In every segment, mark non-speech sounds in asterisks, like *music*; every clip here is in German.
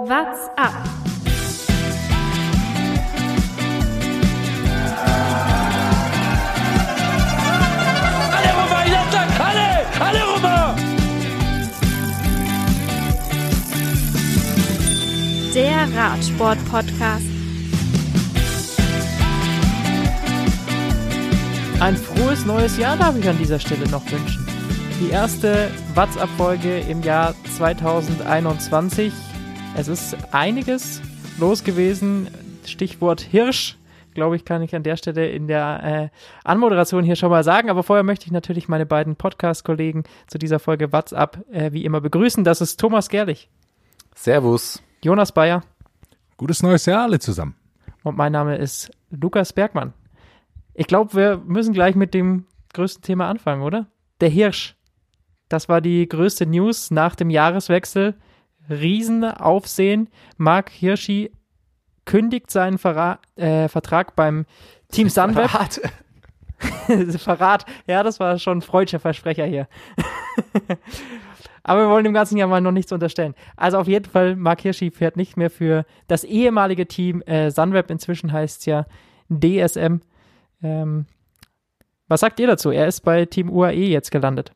What's up? Alle rüber, Jattak, alle, alle rüber! Der Radsport-Podcast. Ein frohes neues Jahr darf ich an dieser Stelle noch wünschen. Die erste WhatsApp-Folge im Jahr 2021. Es ist einiges los gewesen. Stichwort Hirsch, glaube ich, kann ich an der Stelle in der äh, Anmoderation hier schon mal sagen. Aber vorher möchte ich natürlich meine beiden Podcast-Kollegen zu dieser Folge WhatsApp äh, wie immer begrüßen. Das ist Thomas Gerlich, Servus. Jonas Bayer Gutes neues Jahr alle zusammen. und mein Name ist Lukas Bergmann. Ich glaube, wir müssen gleich mit dem größten Thema anfangen, oder? Der Hirsch. Das war die größte News nach dem Jahreswechsel. Riesenaufsehen. Mark Hirschi kündigt seinen Verra äh, Vertrag beim Team *laughs* Sunweb. Verrat. *laughs* Verrat. Ja, das war schon ein freudscher Versprecher hier. *laughs* Aber wir wollen dem Ganzen ja mal noch nichts unterstellen. Also auf jeden Fall, Mark Hirschi fährt nicht mehr für das ehemalige Team äh, Sunweb. Inzwischen heißt es ja DSM. Ähm, was sagt ihr dazu? Er ist bei Team UAE jetzt gelandet.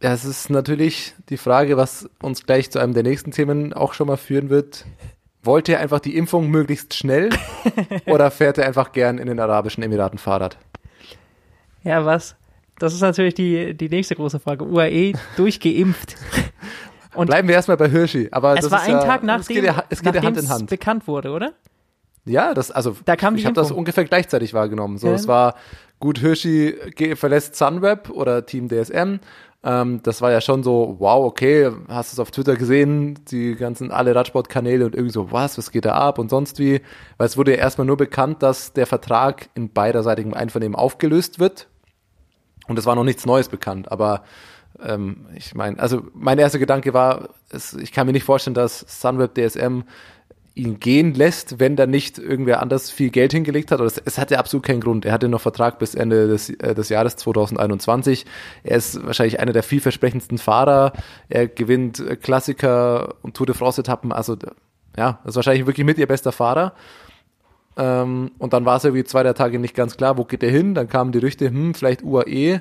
Ja, es ist natürlich die Frage, was uns gleich zu einem der nächsten Themen auch schon mal führen wird. Wollte er einfach die Impfung möglichst schnell *laughs* oder fährt er einfach gern in den Arabischen Emiraten Fahrrad? Ja, was? Das ist natürlich die, die nächste große Frage. UAE durchgeimpft. Und *laughs* Bleiben wir erstmal bei Hirschi. Aber es das war ein ja, Tag es nachdem geht ja, es geht ja Hand in Hand. bekannt wurde, oder? Ja, das, also, Da kam ich habe das ungefähr gleichzeitig wahrgenommen. So, Ja. es war gut, Hirschi verlässt Sunweb oder Team DSM. Ähm, das war ja schon so, wow, okay, hast du es auf Twitter gesehen, die ganzen, alle Radsportkanäle und irgendwie so, was, was geht da ab und sonst wie. Weil es wurde ja erstmal nur bekannt, dass der Vertrag in beiderseitigem Einvernehmen aufgelöst wird. Und es war noch nichts Neues bekannt, aber ähm, ich meine, also mein erster Gedanke war, es, ich kann mir nicht vorstellen, dass Sunweb DSM ihn gehen lässt, wenn da nicht irgendwer anders viel Geld hingelegt hat. Es, es hatte absolut keinen Grund. Er hatte noch Vertrag bis Ende des, äh, des Jahres 2021. Er ist wahrscheinlich einer der vielversprechendsten Fahrer. Er gewinnt äh, Klassiker und Tour de France-Etappen. Also ja, das ist wahrscheinlich wirklich mit ihr bester Fahrer. Ähm, und dann war es irgendwie zwei, drei Tage nicht ganz klar, wo geht er hin. Dann kamen die Gerüchte, hm, vielleicht UAE.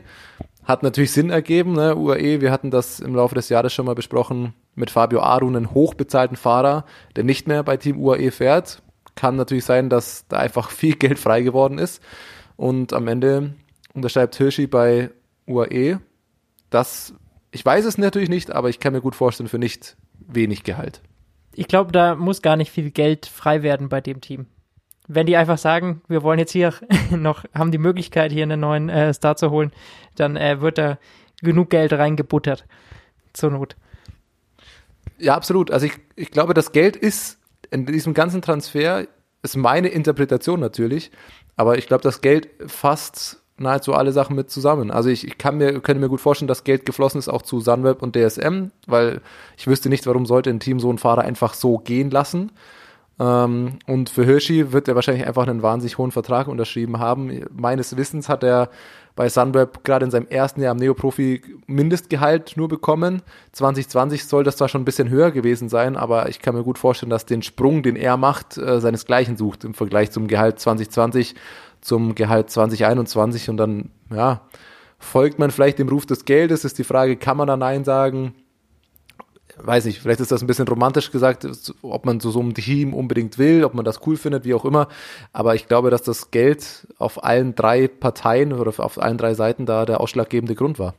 Hat natürlich Sinn ergeben, ne? UAE, wir hatten das im Laufe des Jahres schon mal besprochen, mit Fabio Aru, einen hochbezahlten Fahrer, der nicht mehr bei Team UAE fährt. Kann natürlich sein, dass da einfach viel *laughs* Geld frei geworden ist. Und am Ende unterschreibt Hirschi bei UAE. Das, ich weiß es natürlich nicht, aber ich kann mir gut vorstellen, für nicht wenig Gehalt. Ich glaube, da muss gar nicht viel Geld frei werden bei dem Team. Wenn die einfach sagen, wir wollen jetzt hier *laughs* noch, haben die Möglichkeit, hier einen neuen äh, Star zu holen, dann äh, wird da genug Geld reingebuttert. Zur Not. Ja, absolut. Also ich, ich glaube, das Geld ist in diesem ganzen Transfer, ist meine Interpretation natürlich, aber ich glaube, das Geld fasst nahezu alle Sachen mit zusammen. Also ich, ich kann mir, könnte mir gut vorstellen, dass Geld geflossen ist auch zu Sunweb und DSM, weil ich wüsste nicht, warum sollte ein Team so einen Fahrer einfach so gehen lassen. Ähm, und für Hirschi wird er wahrscheinlich einfach einen wahnsinnig hohen Vertrag unterschrieben haben. Meines Wissens hat er bei Sunweb gerade in seinem ersten Jahr am Neoprofi Mindestgehalt nur bekommen. 2020 soll das zwar schon ein bisschen höher gewesen sein, aber ich kann mir gut vorstellen, dass den Sprung, den er macht, äh, seinesgleichen sucht im Vergleich zum Gehalt 2020 zum Gehalt 2021 und dann, ja, folgt man vielleicht dem Ruf des Geldes, ist die Frage, kann man da Nein sagen? Weiß nicht, vielleicht ist das ein bisschen romantisch gesagt, ob man zu so einem Team unbedingt will, ob man das cool findet, wie auch immer. Aber ich glaube, dass das Geld auf allen drei Parteien oder auf allen drei Seiten da der ausschlaggebende Grund war.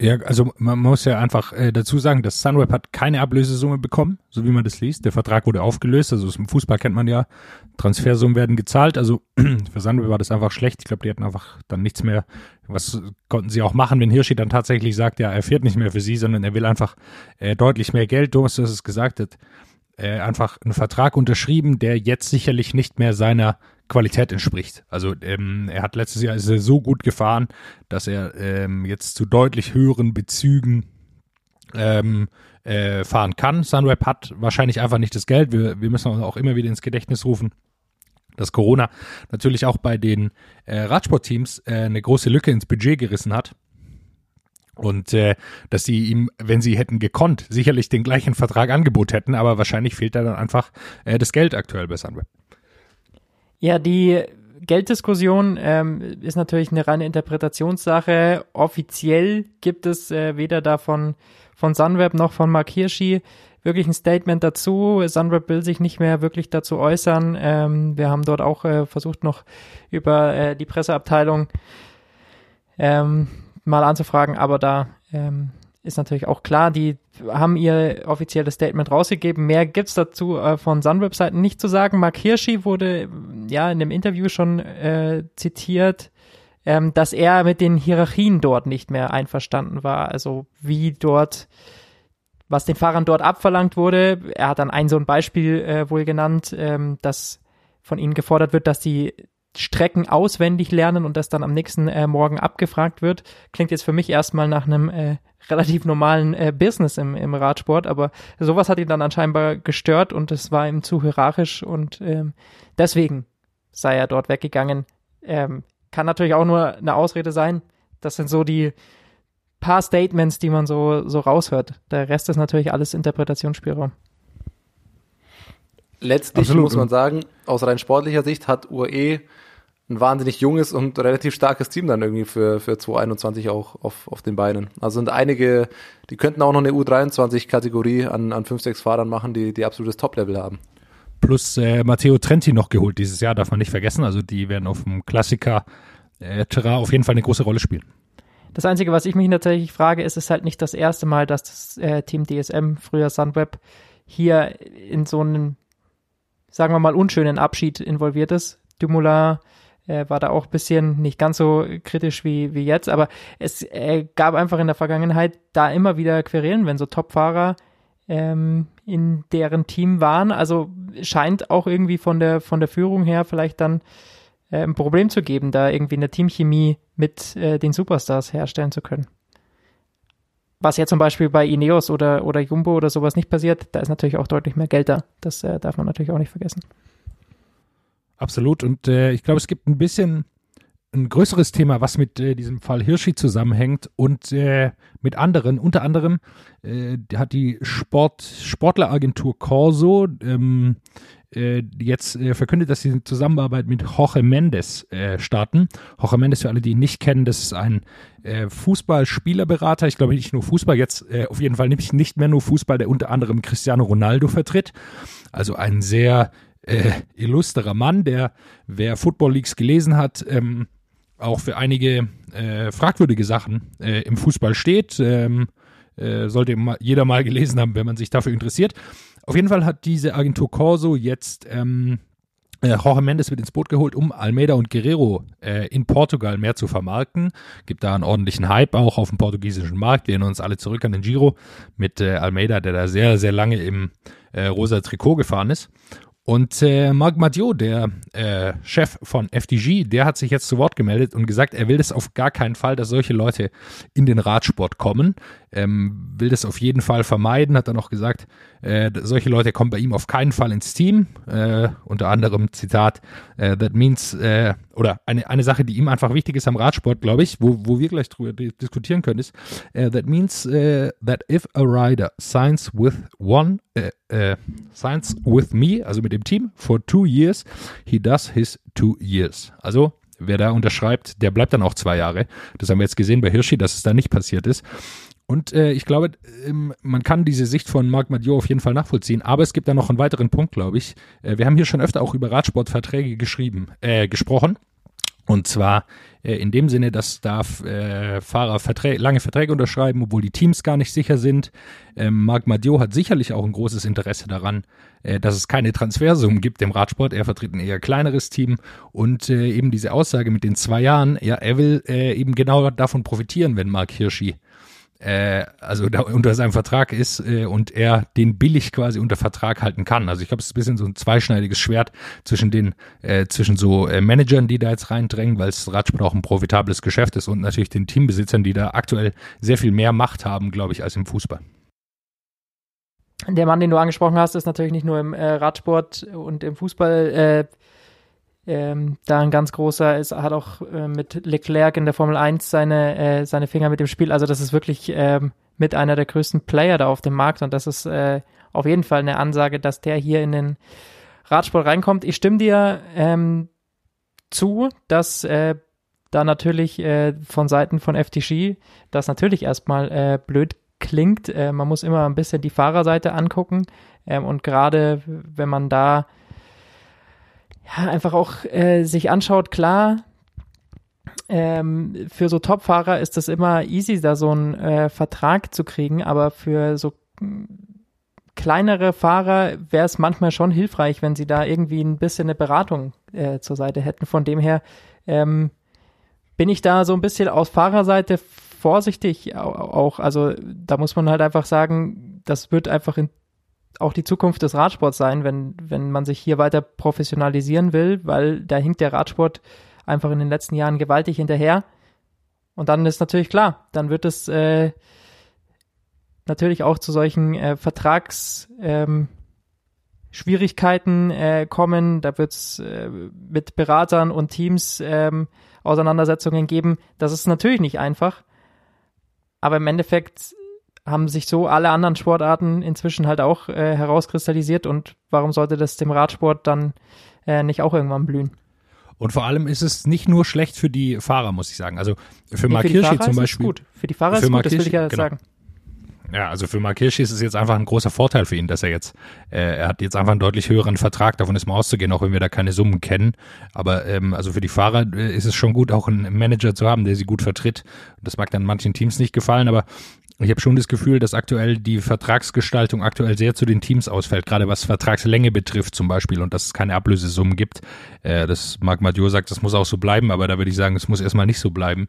Ja, also man muss ja einfach äh, dazu sagen, dass Sunweb hat keine Ablösesumme bekommen, so wie man das liest. Der Vertrag wurde aufgelöst, also dem Fußball kennt man ja, Transfersummen werden gezahlt. Also *clears throat* für Sunweb war das einfach schlecht. Ich glaube, die hatten einfach dann nichts mehr. Was konnten sie auch machen, wenn Hirschi dann tatsächlich sagt, ja, er fährt nicht mehr für sie, sondern er will einfach äh, deutlich mehr Geld. Du hast es gesagt, hat äh, einfach einen Vertrag unterschrieben, der jetzt sicherlich nicht mehr seiner Qualität entspricht. Also ähm, er hat letztes Jahr ist er so gut gefahren, dass er ähm, jetzt zu deutlich höheren Bezügen ähm, äh, fahren kann. Sunweb hat wahrscheinlich einfach nicht das Geld. Wir, wir müssen uns auch immer wieder ins Gedächtnis rufen, dass Corona natürlich auch bei den äh, Radsportteams äh, eine große Lücke ins Budget gerissen hat. Und äh, dass sie ihm, wenn sie hätten gekonnt, sicherlich den gleichen Vertrag angeboten hätten, aber wahrscheinlich fehlt da dann einfach äh, das Geld aktuell bei Sunweb. Ja, die Gelddiskussion ähm, ist natürlich eine reine Interpretationssache. Offiziell gibt es äh, weder davon von Sunweb noch von Mark Hirschi wirklich ein Statement dazu. Sunweb will sich nicht mehr wirklich dazu äußern. Ähm, wir haben dort auch äh, versucht, noch über äh, die Presseabteilung ähm, mal anzufragen, aber da ähm, ist natürlich auch klar, die haben ihr offizielles Statement rausgegeben. Mehr gibt's dazu äh, von Sunweb-Seiten nicht zu sagen. Mark Hirschi wurde ja in dem Interview schon äh, zitiert, ähm, dass er mit den Hierarchien dort nicht mehr einverstanden war. Also wie dort, was den Fahrern dort abverlangt wurde. Er hat dann ein so ein Beispiel äh, wohl genannt, ähm, dass von ihnen gefordert wird, dass die Strecken auswendig lernen und das dann am nächsten äh, Morgen abgefragt wird. Klingt jetzt für mich erstmal nach einem äh, relativ normalen äh, Business im, im Radsport, aber sowas hat ihn dann anscheinend gestört und es war ihm zu hierarchisch und ähm, deswegen sei er dort weggegangen. Ähm, kann natürlich auch nur eine Ausrede sein. Das sind so die paar Statements, die man so, so raushört. Der Rest ist natürlich alles Interpretationsspielraum. Letztlich Absolut. muss man sagen, aus rein sportlicher Sicht hat UAE ein wahnsinnig junges und relativ starkes Team dann irgendwie für, für 2021 auch auf, auf den Beinen. Also sind einige, die könnten auch noch eine U23-Kategorie an, an 5, 6 Fahrern machen, die, die absolutes Top-Level haben. Plus äh, Matteo Trenti noch geholt dieses Jahr, darf man nicht vergessen. Also die werden auf dem Klassiker äh, auf jeden Fall eine große Rolle spielen. Das Einzige, was ich mich tatsächlich frage, ist es ist halt nicht das erste Mal, dass das äh, Team DSM, früher Sunweb, hier in so einen, sagen wir mal, unschönen Abschied involviert ist. Dumoulin äh, war da auch ein bisschen nicht ganz so kritisch wie, wie jetzt, aber es äh, gab einfach in der Vergangenheit da immer wieder Querelen, wenn so Topfahrer ähm, in deren Team waren. Also scheint auch irgendwie von der, von der Führung her vielleicht dann äh, ein Problem zu geben, da irgendwie eine Teamchemie mit äh, den Superstars herstellen zu können. Was ja zum Beispiel bei Ineos oder, oder Jumbo oder sowas nicht passiert, da ist natürlich auch deutlich mehr Geld da. Das äh, darf man natürlich auch nicht vergessen. Absolut. Und äh, ich glaube, es gibt ein bisschen ein größeres Thema, was mit äh, diesem Fall Hirschi zusammenhängt und äh, mit anderen. Unter anderem äh, hat die Sport, Sportleragentur Corso ähm, äh, jetzt äh, verkündet, dass sie eine Zusammenarbeit mit Jorge Mendes äh, starten. Jorge Mendes, für alle, die ihn nicht kennen, das ist ein äh, Fußballspielerberater. Ich glaube nicht nur Fußball, jetzt äh, auf jeden Fall nämlich nicht mehr nur Fußball, der unter anderem Cristiano Ronaldo vertritt. Also ein sehr äh, illustrer Mann, der, wer Football Leagues gelesen hat, ähm, auch für einige fragwürdige Sachen im Fußball steht. Ähm, äh, sollte jeder mal gelesen haben, wenn man sich dafür interessiert. Auf jeden Fall hat diese Agentur Corso jetzt ähm, äh, Jorge Mendes wird ins Boot geholt, um Almeida und Guerrero äh, in Portugal mehr zu vermarkten. Gibt da einen ordentlichen Hype auch auf dem portugiesischen Markt. Wir erinnern uns alle zurück an den Giro mit äh, Almeida, der da sehr, sehr lange im äh, rosa Trikot gefahren ist. Und äh, Marc Madiot, der äh, Chef von FDG, der hat sich jetzt zu Wort gemeldet und gesagt, er will das auf gar keinen Fall, dass solche Leute in den Radsport kommen. Ähm, will das auf jeden Fall vermeiden, hat dann auch gesagt, äh, solche Leute kommen bei ihm auf keinen Fall ins Team. Äh, unter anderem Zitat, äh, that means, äh, oder eine, eine Sache, die ihm einfach wichtig ist am Radsport, glaube ich, wo, wo wir gleich drüber diskutieren können, ist, äh, that means äh, that if a rider signs with one, signs with me, also mit dem Team, for two years, he does his two years. Also wer da unterschreibt, der bleibt dann auch zwei Jahre. Das haben wir jetzt gesehen bei Hirschi, dass es da nicht passiert ist. Und äh, ich glaube, ähm, man kann diese Sicht von Marc Madiot auf jeden Fall nachvollziehen. Aber es gibt da noch einen weiteren Punkt, glaube ich. Äh, wir haben hier schon öfter auch über Radsportverträge geschrieben, äh, gesprochen. Und zwar äh, in dem Sinne, dass da äh, Fahrer Verträ lange Verträge unterschreiben, obwohl die Teams gar nicht sicher sind. Ähm, Marc Madiot hat sicherlich auch ein großes Interesse daran, äh, dass es keine Transfersummen gibt im Radsport. Er vertritt ein eher kleineres Team und äh, eben diese Aussage mit den zwei Jahren, ja, er will äh, eben genau davon profitieren, wenn Marc Hirschi äh, also da unter seinem Vertrag ist äh, und er den billig quasi unter Vertrag halten kann. Also ich glaube, es ist ein bisschen so ein zweischneidiges Schwert zwischen den, äh, zwischen so äh, Managern, die da jetzt reindrängen, weil es Radsport auch ein profitables Geschäft ist und natürlich den Teambesitzern, die da aktuell sehr viel mehr Macht haben, glaube ich, als im Fußball. Der Mann, den du angesprochen hast, ist natürlich nicht nur im äh, Radsport und im Fußball äh, ähm, da ein ganz großer ist, hat auch äh, mit Leclerc in der Formel 1 seine, äh, seine Finger mit dem Spiel. Also das ist wirklich ähm, mit einer der größten Player da auf dem Markt und das ist äh, auf jeden Fall eine Ansage, dass der hier in den Radsport reinkommt. Ich stimme dir ähm, zu, dass äh, da natürlich äh, von Seiten von FTG das natürlich erstmal äh, blöd klingt. Man muss immer ein bisschen die Fahrerseite angucken ähm, und gerade wenn man da ja, einfach auch äh, sich anschaut, klar, ähm, für so Top-Fahrer ist es immer easy, da so einen äh, Vertrag zu kriegen, aber für so kleinere Fahrer wäre es manchmal schon hilfreich, wenn sie da irgendwie ein bisschen eine Beratung äh, zur Seite hätten. Von dem her ähm, bin ich da so ein bisschen aus Fahrerseite vorsichtig auch. Also da muss man halt einfach sagen, das wird einfach in, auch die Zukunft des Radsports sein, wenn, wenn man sich hier weiter professionalisieren will, weil da hinkt der Radsport einfach in den letzten Jahren gewaltig hinterher. Und dann ist natürlich klar, dann wird es äh, natürlich auch zu solchen äh, Vertragsschwierigkeiten ähm, äh, kommen. Da wird es äh, mit Beratern und Teams ähm, Auseinandersetzungen geben. Das ist natürlich nicht einfach. Aber im Endeffekt haben sich so alle anderen Sportarten inzwischen halt auch äh, herauskristallisiert und warum sollte das dem Radsport dann äh, nicht auch irgendwann blühen? Und vor allem ist es nicht nur schlecht für die Fahrer, muss ich sagen. Also für nee, Mark Hirschi zum Beispiel. Gut. Für die Fahrer ist es gut, das will ich ja genau. sagen. Ja, also für Mark Hirschi ist es jetzt einfach ein großer Vorteil für ihn, dass er jetzt, äh, er hat jetzt einfach einen deutlich höheren Vertrag, davon ist mal auszugehen, auch wenn wir da keine Summen kennen. Aber ähm, also für die Fahrer äh, ist es schon gut, auch einen Manager zu haben, der sie gut vertritt. Das mag dann manchen Teams nicht gefallen, aber ich habe schon das Gefühl, dass aktuell die Vertragsgestaltung aktuell sehr zu den Teams ausfällt, gerade was Vertragslänge betrifft zum Beispiel und dass es keine Ablösesummen gibt. Äh, das Marc Mathieu sagt, das muss auch so bleiben, aber da würde ich sagen, es muss erstmal nicht so bleiben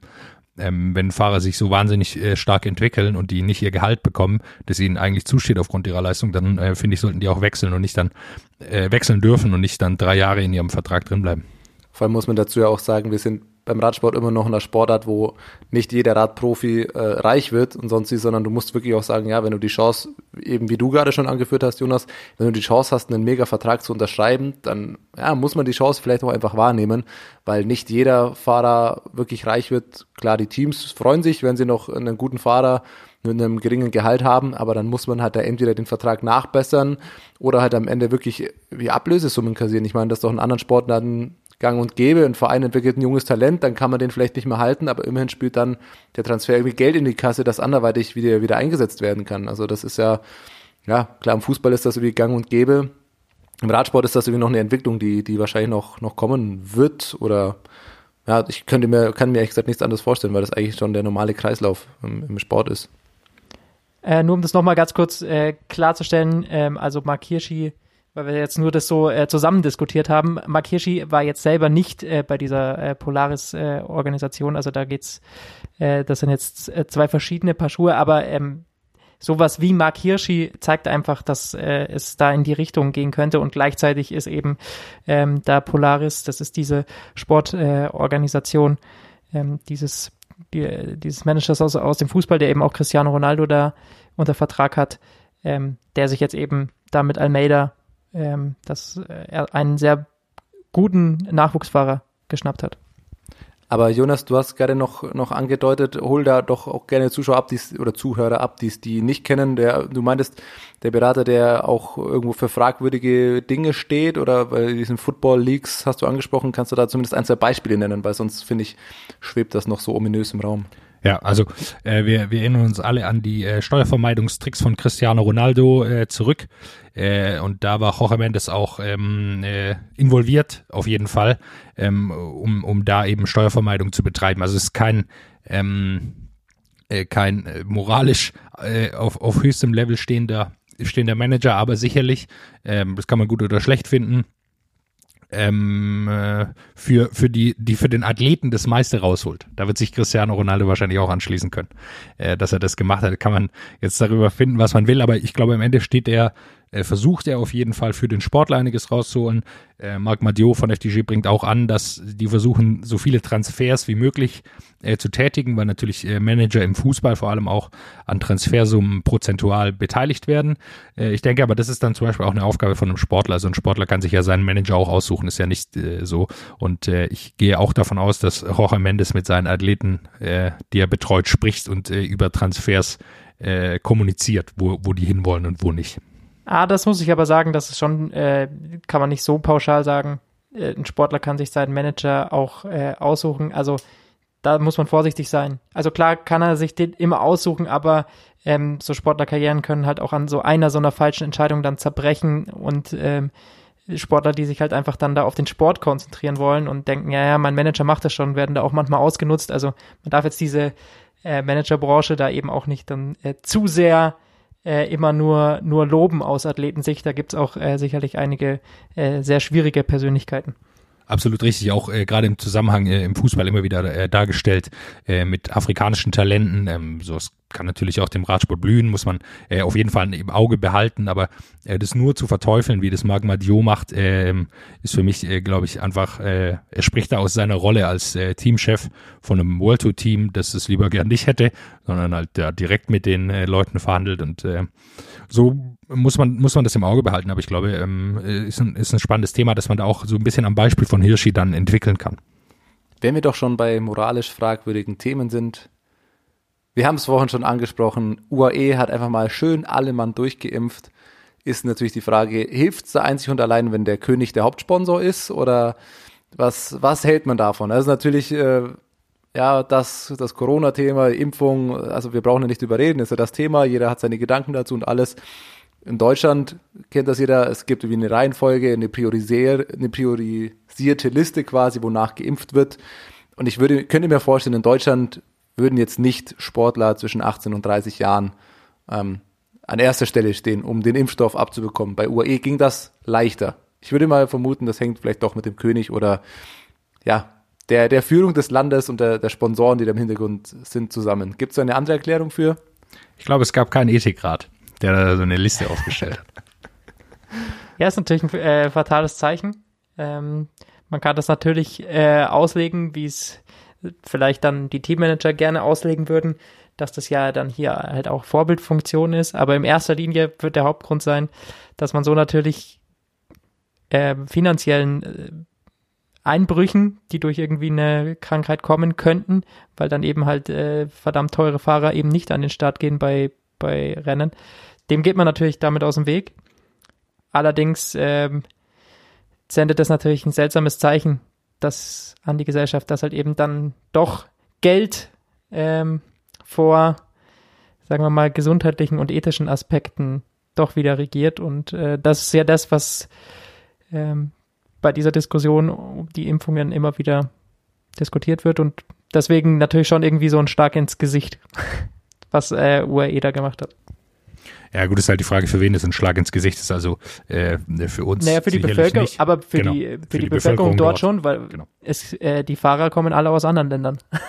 ähm, wenn Fahrer sich so wahnsinnig äh, stark entwickeln und die nicht ihr Gehalt bekommen, das ihnen eigentlich zusteht aufgrund ihrer Leistung, dann äh, finde ich, sollten die auch wechseln und nicht dann äh, wechseln dürfen und nicht dann drei Jahre in ihrem Vertrag drin bleiben. Vor allem muss man dazu ja auch sagen, wir sind beim Radsport immer noch in einer Sportart, wo nicht jeder Radprofi äh, reich wird und sonst sondern du musst wirklich auch sagen, ja, wenn du die Chance, eben wie du gerade schon angeführt hast, Jonas, wenn du die Chance hast, einen Mega-Vertrag zu unterschreiben, dann ja, muss man die Chance vielleicht auch einfach wahrnehmen, weil nicht jeder Fahrer wirklich reich wird. Klar, die Teams freuen sich, wenn sie noch einen guten Fahrer mit einem geringen Gehalt haben, aber dann muss man halt da entweder den Vertrag nachbessern oder halt am Ende wirklich wie Ablösesummen kassieren. Ich meine, das ist doch in anderen Sportarten gang und gäbe. Ein Verein entwickelt ein junges Talent, dann kann man den vielleicht nicht mehr halten, aber immerhin spielt dann der Transfer irgendwie Geld in die Kasse, das anderweitig wieder, wieder eingesetzt werden kann. Also das ist ja, ja, klar, im Fußball ist das irgendwie gang und gäbe. Im Radsport ist das irgendwie noch eine Entwicklung, die, die wahrscheinlich noch, noch kommen wird oder ja, ich könnte mir, kann mir ehrlich gesagt nichts anderes vorstellen, weil das eigentlich schon der normale Kreislauf im, im Sport ist. Äh, nur um das nochmal ganz kurz äh, klarzustellen, ähm, also Mark Hirschi weil wir jetzt nur das so äh, zusammen diskutiert haben. Mark Hirschi war jetzt selber nicht äh, bei dieser äh, Polaris-Organisation, also da geht's, äh, das sind jetzt äh, zwei verschiedene Paar Schuhe, aber ähm, sowas wie Mark Hirschi zeigt einfach, dass äh, es da in die Richtung gehen könnte. Und gleichzeitig ist eben ähm, da Polaris, das ist diese Sportorganisation, äh, ähm, dieses die, dieses Managers aus, aus dem Fußball, der eben auch Cristiano Ronaldo da unter Vertrag hat, ähm, der sich jetzt eben da mit Almeida ähm, dass äh, er einen sehr guten Nachwuchsfahrer geschnappt hat. Aber Jonas, du hast gerade noch, noch angedeutet, hol da doch auch gerne Zuschauer ab, die's, oder Zuhörer ab, die es die nicht kennen. Der, du meintest, der Berater, der auch irgendwo für fragwürdige Dinge steht oder bei diesen Football Leagues hast du angesprochen, kannst du da zumindest ein, zwei Beispiele nennen, weil sonst finde ich, schwebt das noch so ominös im Raum. Ja, also äh, wir, wir erinnern uns alle an die äh, Steuervermeidungstricks von Cristiano Ronaldo äh, zurück. Äh, und da war Jorge Mendes auch ähm, äh, involviert, auf jeden Fall, ähm, um, um da eben Steuervermeidung zu betreiben. Also es ist kein, ähm, äh, kein äh, moralisch äh, auf, auf höchstem Level stehender, stehender Manager, aber sicherlich, ähm, das kann man gut oder schlecht finden, ähm, äh, für, für, die, die für den Athleten das meiste rausholt. Da wird sich Cristiano Ronaldo wahrscheinlich auch anschließen können, äh, dass er das gemacht hat. Kann man jetzt darüber finden, was man will, aber ich glaube, am Ende steht er äh, versucht er auf jeden Fall für den Sportler einiges rauszuholen. Äh, Marc Madiot von FDG bringt auch an, dass die versuchen, so viele Transfers wie möglich äh, zu tätigen, weil natürlich äh, Manager im Fußball vor allem auch an Transfersummen prozentual beteiligt werden. Äh, ich denke aber, das ist dann zum Beispiel auch eine Aufgabe von einem Sportler. Also ein Sportler kann sich ja seinen Manager auch aussuchen, ist ja nicht äh, so. Und ich gehe auch davon aus, dass Jorge Mendes mit seinen Athleten, die er betreut, spricht und über Transfers kommuniziert, wo, wo die hinwollen und wo nicht. Ah, das muss ich aber sagen, das ist schon, äh, kann man nicht so pauschal sagen. Äh, ein Sportler kann sich seinen Manager auch äh, aussuchen. Also da muss man vorsichtig sein. Also klar kann er sich den immer aussuchen, aber ähm, so Sportlerkarrieren können halt auch an so einer so einer falschen Entscheidung dann zerbrechen und ähm, Sportler, die sich halt einfach dann da auf den Sport konzentrieren wollen und denken, ja, ja, mein Manager macht das schon, werden da auch manchmal ausgenutzt. Also man darf jetzt diese äh, Managerbranche da eben auch nicht dann äh, zu sehr äh, immer nur, nur loben aus Athletensicht. Da gibt's auch äh, sicherlich einige äh, sehr schwierige Persönlichkeiten. Absolut richtig, auch äh, gerade im Zusammenhang äh, im Fußball immer wieder äh, dargestellt äh, mit afrikanischen Talenten. Ähm, so es kann natürlich auch dem Radsport blühen, muss man äh, auf jeden Fall im Auge behalten, aber äh, das nur zu verteufeln, wie das Magma Dio macht, äh, ist für mich, äh, glaube ich, einfach, äh, er spricht da aus seiner Rolle als äh, Teamchef von einem World Tour Team, das es lieber gern nicht hätte, sondern halt ja, direkt mit den äh, Leuten verhandelt und äh, so muss man, muss man das im Auge behalten, aber ich glaube, ähm, ist, ein, ist ein spannendes Thema, dass man da auch so ein bisschen am Beispiel von Hirschi dann entwickeln kann. Wenn wir doch schon bei moralisch fragwürdigen Themen sind, wir haben es vorhin schon angesprochen, UAE hat einfach mal schön alle Mann durchgeimpft. Ist natürlich die Frage, hilft es da einzig und allein, wenn der König der Hauptsponsor ist oder was, was hält man davon? Ist natürlich, äh, ja, das, das Corona-Thema, Impfung, also wir brauchen ja nicht überreden, ist ja das Thema, jeder hat seine Gedanken dazu und alles. In Deutschland kennt das jeder, es gibt wie eine Reihenfolge, eine, priorisier, eine priorisierte Liste quasi, wonach geimpft wird. Und ich würde, könnte mir vorstellen, in Deutschland würden jetzt nicht Sportler zwischen 18 und 30 Jahren ähm, an erster Stelle stehen, um den Impfstoff abzubekommen. Bei UAE ging das leichter. Ich würde mal vermuten, das hängt vielleicht doch mit dem König oder ja, der, der Führung des Landes und der, der Sponsoren, die da im Hintergrund sind, zusammen. Gibt es eine andere Erklärung für? Ich glaube, es gab keinen Ethikrat, der da so eine Liste aufgestellt hat. Ja, ist natürlich ein äh, fatales Zeichen. Ähm, man kann das natürlich äh, auslegen, wie es vielleicht dann die Teammanager gerne auslegen würden, dass das ja dann hier halt auch Vorbildfunktion ist. Aber in erster Linie wird der Hauptgrund sein, dass man so natürlich äh, finanziellen Einbrüchen, die durch irgendwie eine Krankheit kommen könnten, weil dann eben halt äh, verdammt teure Fahrer eben nicht an den Start gehen bei, bei Rennen. Dem geht man natürlich damit aus dem Weg. Allerdings ähm, sendet das natürlich ein seltsames Zeichen, das an die Gesellschaft, dass halt eben dann doch Geld ähm, vor, sagen wir mal, gesundheitlichen und ethischen Aspekten doch wieder regiert. Und äh, das ist ja das, was ähm, bei dieser Diskussion um die Impfungen immer wieder diskutiert wird und deswegen natürlich schon irgendwie so ein Stark ins Gesicht, *laughs* was äh, UAE da gemacht hat. Ja, gut, ist halt die Frage, für wen das ein Schlag ins Gesicht ist. Also äh, für uns. Naja, für die Bevölkerung, nicht. aber für, genau, die, für, für die, die, Bevölkerung, Bevölkerung dort, dort, schon, weil genau. es, äh, die Fahrer kommen alle aus anderen Ländern. *laughs*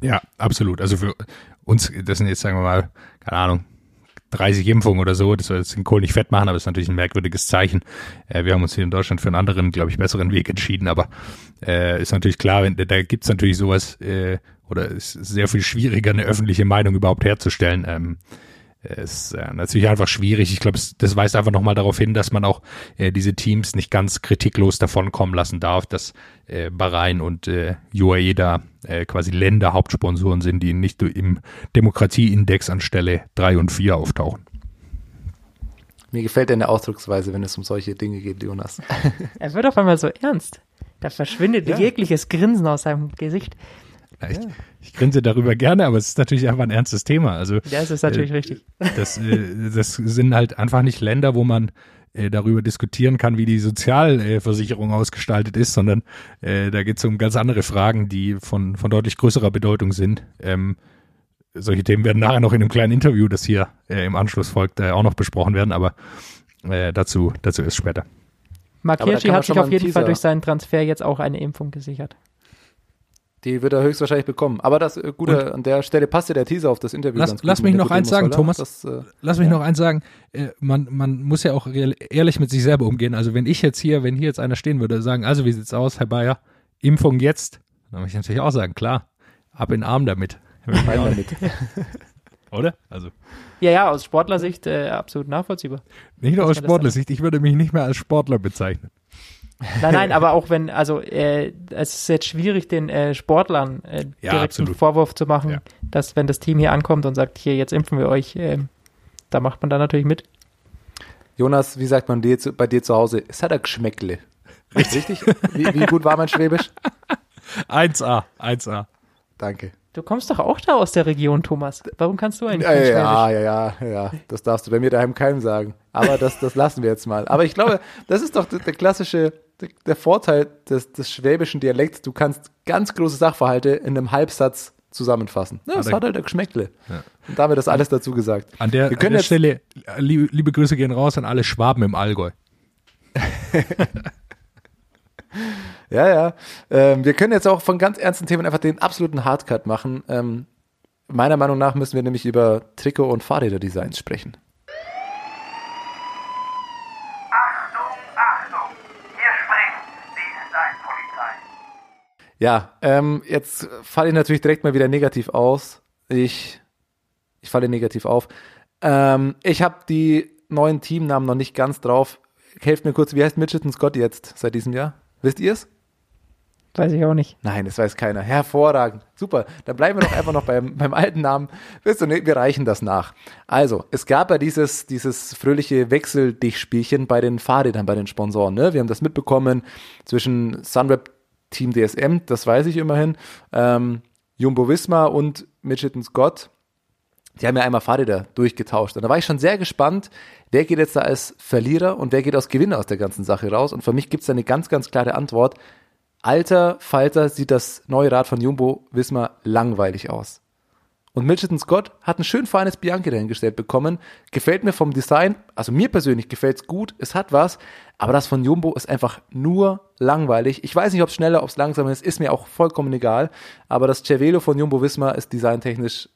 Ja, absolut. Also für uns, das sind jetzt, sagen wir mal, keine Ahnung, 30 Impfungen oder so, das soll jetzt den Kohl nicht fett machen, aber das ist natürlich ein merkwürdiges Zeichen. Äh, wir haben uns hier in Deutschland für einen anderen, glaube ich, besseren Weg entschieden, aber äh, ist natürlich klar, wenn, da gibt's natürlich sowas, äh, oder ist sehr viel schwieriger, eine öffentliche Meinung überhaupt herzustellen. Ähm, ist äh, natürlich einfach schwierig. Ich glaube, das weist einfach nochmal darauf hin, dass man auch äh, diese Teams nicht ganz kritiklos davonkommen lassen darf, dass äh, Bahrain und äh, UAE da äh, quasi Länder Hauptsponsoren sind, die nicht im Demokratieindex an Stelle 3 und 4 auftauchen. Mir gefällt deine Ausdrucksweise, wenn es um solche Dinge geht, Jonas. *laughs* er wird auf einmal so ernst. Da verschwindet ja. jegliches Grinsen aus seinem Gesicht. Ja, ich, ich, grinse darüber gerne, aber es ist natürlich einfach ein ernstes Thema. Also, ja, es ist natürlich äh, richtig. Das, äh, das sind halt einfach nicht Länder, wo man äh, darüber diskutieren kann, wie die Sozialversicherung ausgestaltet ist, sondern äh, da geht es um ganz andere Fragen, die von, von deutlich größerer Bedeutung sind. Ähm, solche Themen werden nachher noch in einem kleinen Interview, das hier äh, im Anschluss folgt, äh, auch noch besprochen werden, aber äh, dazu, dazu ist später. Mark Hirschi hat sich auf jeden Fall durch seinen Transfer jetzt auch eine Impfung gesichert. Die wird er höchstwahrscheinlich bekommen. Aber das äh, Gute, an der Stelle passt ja der Teaser auf das Interview Lass- ganz gut lass mich noch eins sagen. Thomas. Das, äh, Lass mich noch eins sagen, äh, man, man muss ja auch real, ehrlich mit sich selber umgehen. Also wenn ich jetzt hier, wenn hier jetzt einer stehen würde, sagen, also wie sieht's aus, Herr Bayer, Impfung jetzt, dann würde ich natürlich auch sagen, klar, ab in den Arm damit. rein damit. *laughs* Oder? Also Ja, ja, aus Sportlersicht äh, absolut nachvollziehbar. nicht nur aus Sportlersicht, ich würde mich nicht mehr als Sportler bezeichnen. Nein, nein, aber auch wenn, also äh, es ist jetzt schwierig, den äh, Sportlern äh, Ja, direkt einen. Vorwurf zu machen, Ja. dass wenn das Team hier ankommt und sagt, hier, jetzt impfen wir euch, ähm, da macht man dann natürlich mit. Jonas, wie sagt man dir, zu- bei dir zu Hause? Es hat ein Geschmäckle. Richtig? *laughs* wie, wie gut war mein Schwäbisch? 1A, 1A. Danke. Du kommst doch auch da aus der Region, Thomas. Warum kannst du eigentlich Ja, kein ja, Schwäbisch? ja, ja, ja. Das darfst du bei mir daheim keinem sagen. Aber das, das lassen wir jetzt mal. Aber ich glaube, das ist doch der, der klassische, der, der Vorteil des, des schwäbischen Dialekts. Du kannst ganz große Sachverhalte in einem Halbsatz zusammenfassen. Ja, das Aber- hat halt ein Geschmäckle. Und damit ist alles dazu gesagt. An der, an der Stelle, liebe, liebe Grüße gehen raus an alle Schwaben im Allgäu. *laughs* Ja, ja. Ähm, wir können jetzt auch von ganz ernsten Themen einfach den absoluten Hardcut machen. Ähm, meiner Meinung nach müssen wir nämlich über Trikot- und Fahrräderdesigns sprechen. Achtung, Achtung! Hier spricht die Designpolizei. Ja, ähm, jetzt falle ich natürlich direkt mal wieder negativ aus. Ich, ich falle negativ auf. Ähm, ich habe die neuen Teamnamen noch nicht ganz drauf. Helft mir kurz, wie heißt Mitchelton Scott jetzt seit diesem Jahr? Wisst ihr es? Weiß ich auch nicht. Nein, das weiß keiner. Hervorragend. Super. Dann bleiben wir doch einfach noch beim, *laughs* beim alten Namen. Wisst ihr, nee, wir reichen das nach. Also, es gab ja dieses, dieses fröhliche Wechsel-Dich-Spielchen bei den Fahrrädern, bei den Sponsoren. Ne? Wir haben das mitbekommen zwischen Sunweb Team DSM, das weiß ich immerhin, ähm, Jumbo Visma und Mitchelton Scott. Die haben ja einmal Fahrräder durchgetauscht. Und da war ich schon sehr gespannt, wer geht jetzt da als Verlierer und wer geht als Gewinner aus der ganzen Sache raus. Und für mich gibt es da eine ganz, ganz klare Antwort. Alter Falter sieht das neue Rad von Jumbo Wismar langweilig aus. Und Mitchelton Scott hat ein schön feines Bianchi dahingestellt bekommen. Gefällt mir vom Design, also mir persönlich gefällt's gut, es hat was, aber das von Jumbo ist einfach nur langweilig. Ich weiß nicht, ob es schneller, ob es langsamer ist, ist mir auch vollkommen egal. Aber das Cervelo von Jumbo Wismar ist designtechnisch,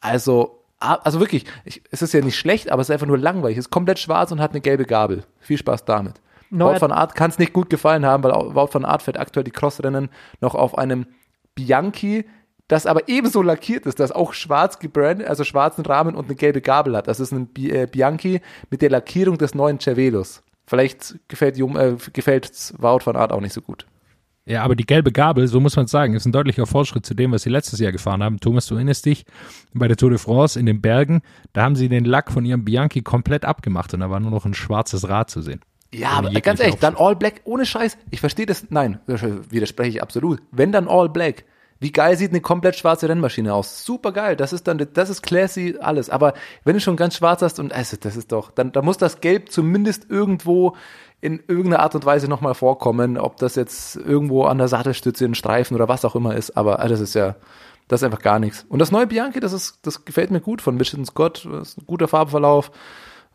also, also wirklich, ich, es ist ja nicht schlecht, aber es ist einfach nur langweilig. Es ist komplett schwarz und hat eine gelbe Gabel. Viel Spaß damit. Neuer- Wout van Art kann es nicht gut gefallen haben, weil Wout van Art fährt aktuell die Crossrennen noch auf einem Bianchi, das aber ebenso lackiert ist, das auch schwarz gebrandet, also schwarzen Rahmen und eine gelbe Gabel hat. Das ist ein äh, Bianchi mit der Lackierung des neuen Cervelos. Vielleicht gefällt, Jum, äh, gefällt Wout van Art auch nicht so gut. Ja, aber die gelbe Gabel, so muss man sagen, ist ein deutlicher Fortschritt zu dem, was sie letztes Jahr gefahren haben. Thomas, du erinnerst dich, bei der Tour de France in den Bergen, da haben sie den Lack von ihrem Bianchi komplett abgemacht und da war nur noch ein schwarzes Rad zu sehen. Ja, aber ganz ehrlich, dann. All Black, ohne Scheiß. Ich verstehe das, nein, widerspreche ich absolut. Wenn dann All Black. Wie geil sieht eine komplett schwarze Rennmaschine aus? Super geil, das ist dann, das ist classy, alles. Aber wenn du schon ganz schwarz hast und, also, das ist doch, dann, da muss das Gelb zumindest irgendwo in irgendeiner Art und Weise nochmal vorkommen, ob das jetzt irgendwo an der Sattelstütze, in Streifen oder was auch immer ist, aber das ist ja, das ist einfach gar nichts. Und das neue Bianchi, das ist, das gefällt mir gut von Mitchelton Scott, das ist ein guter Farbverlauf.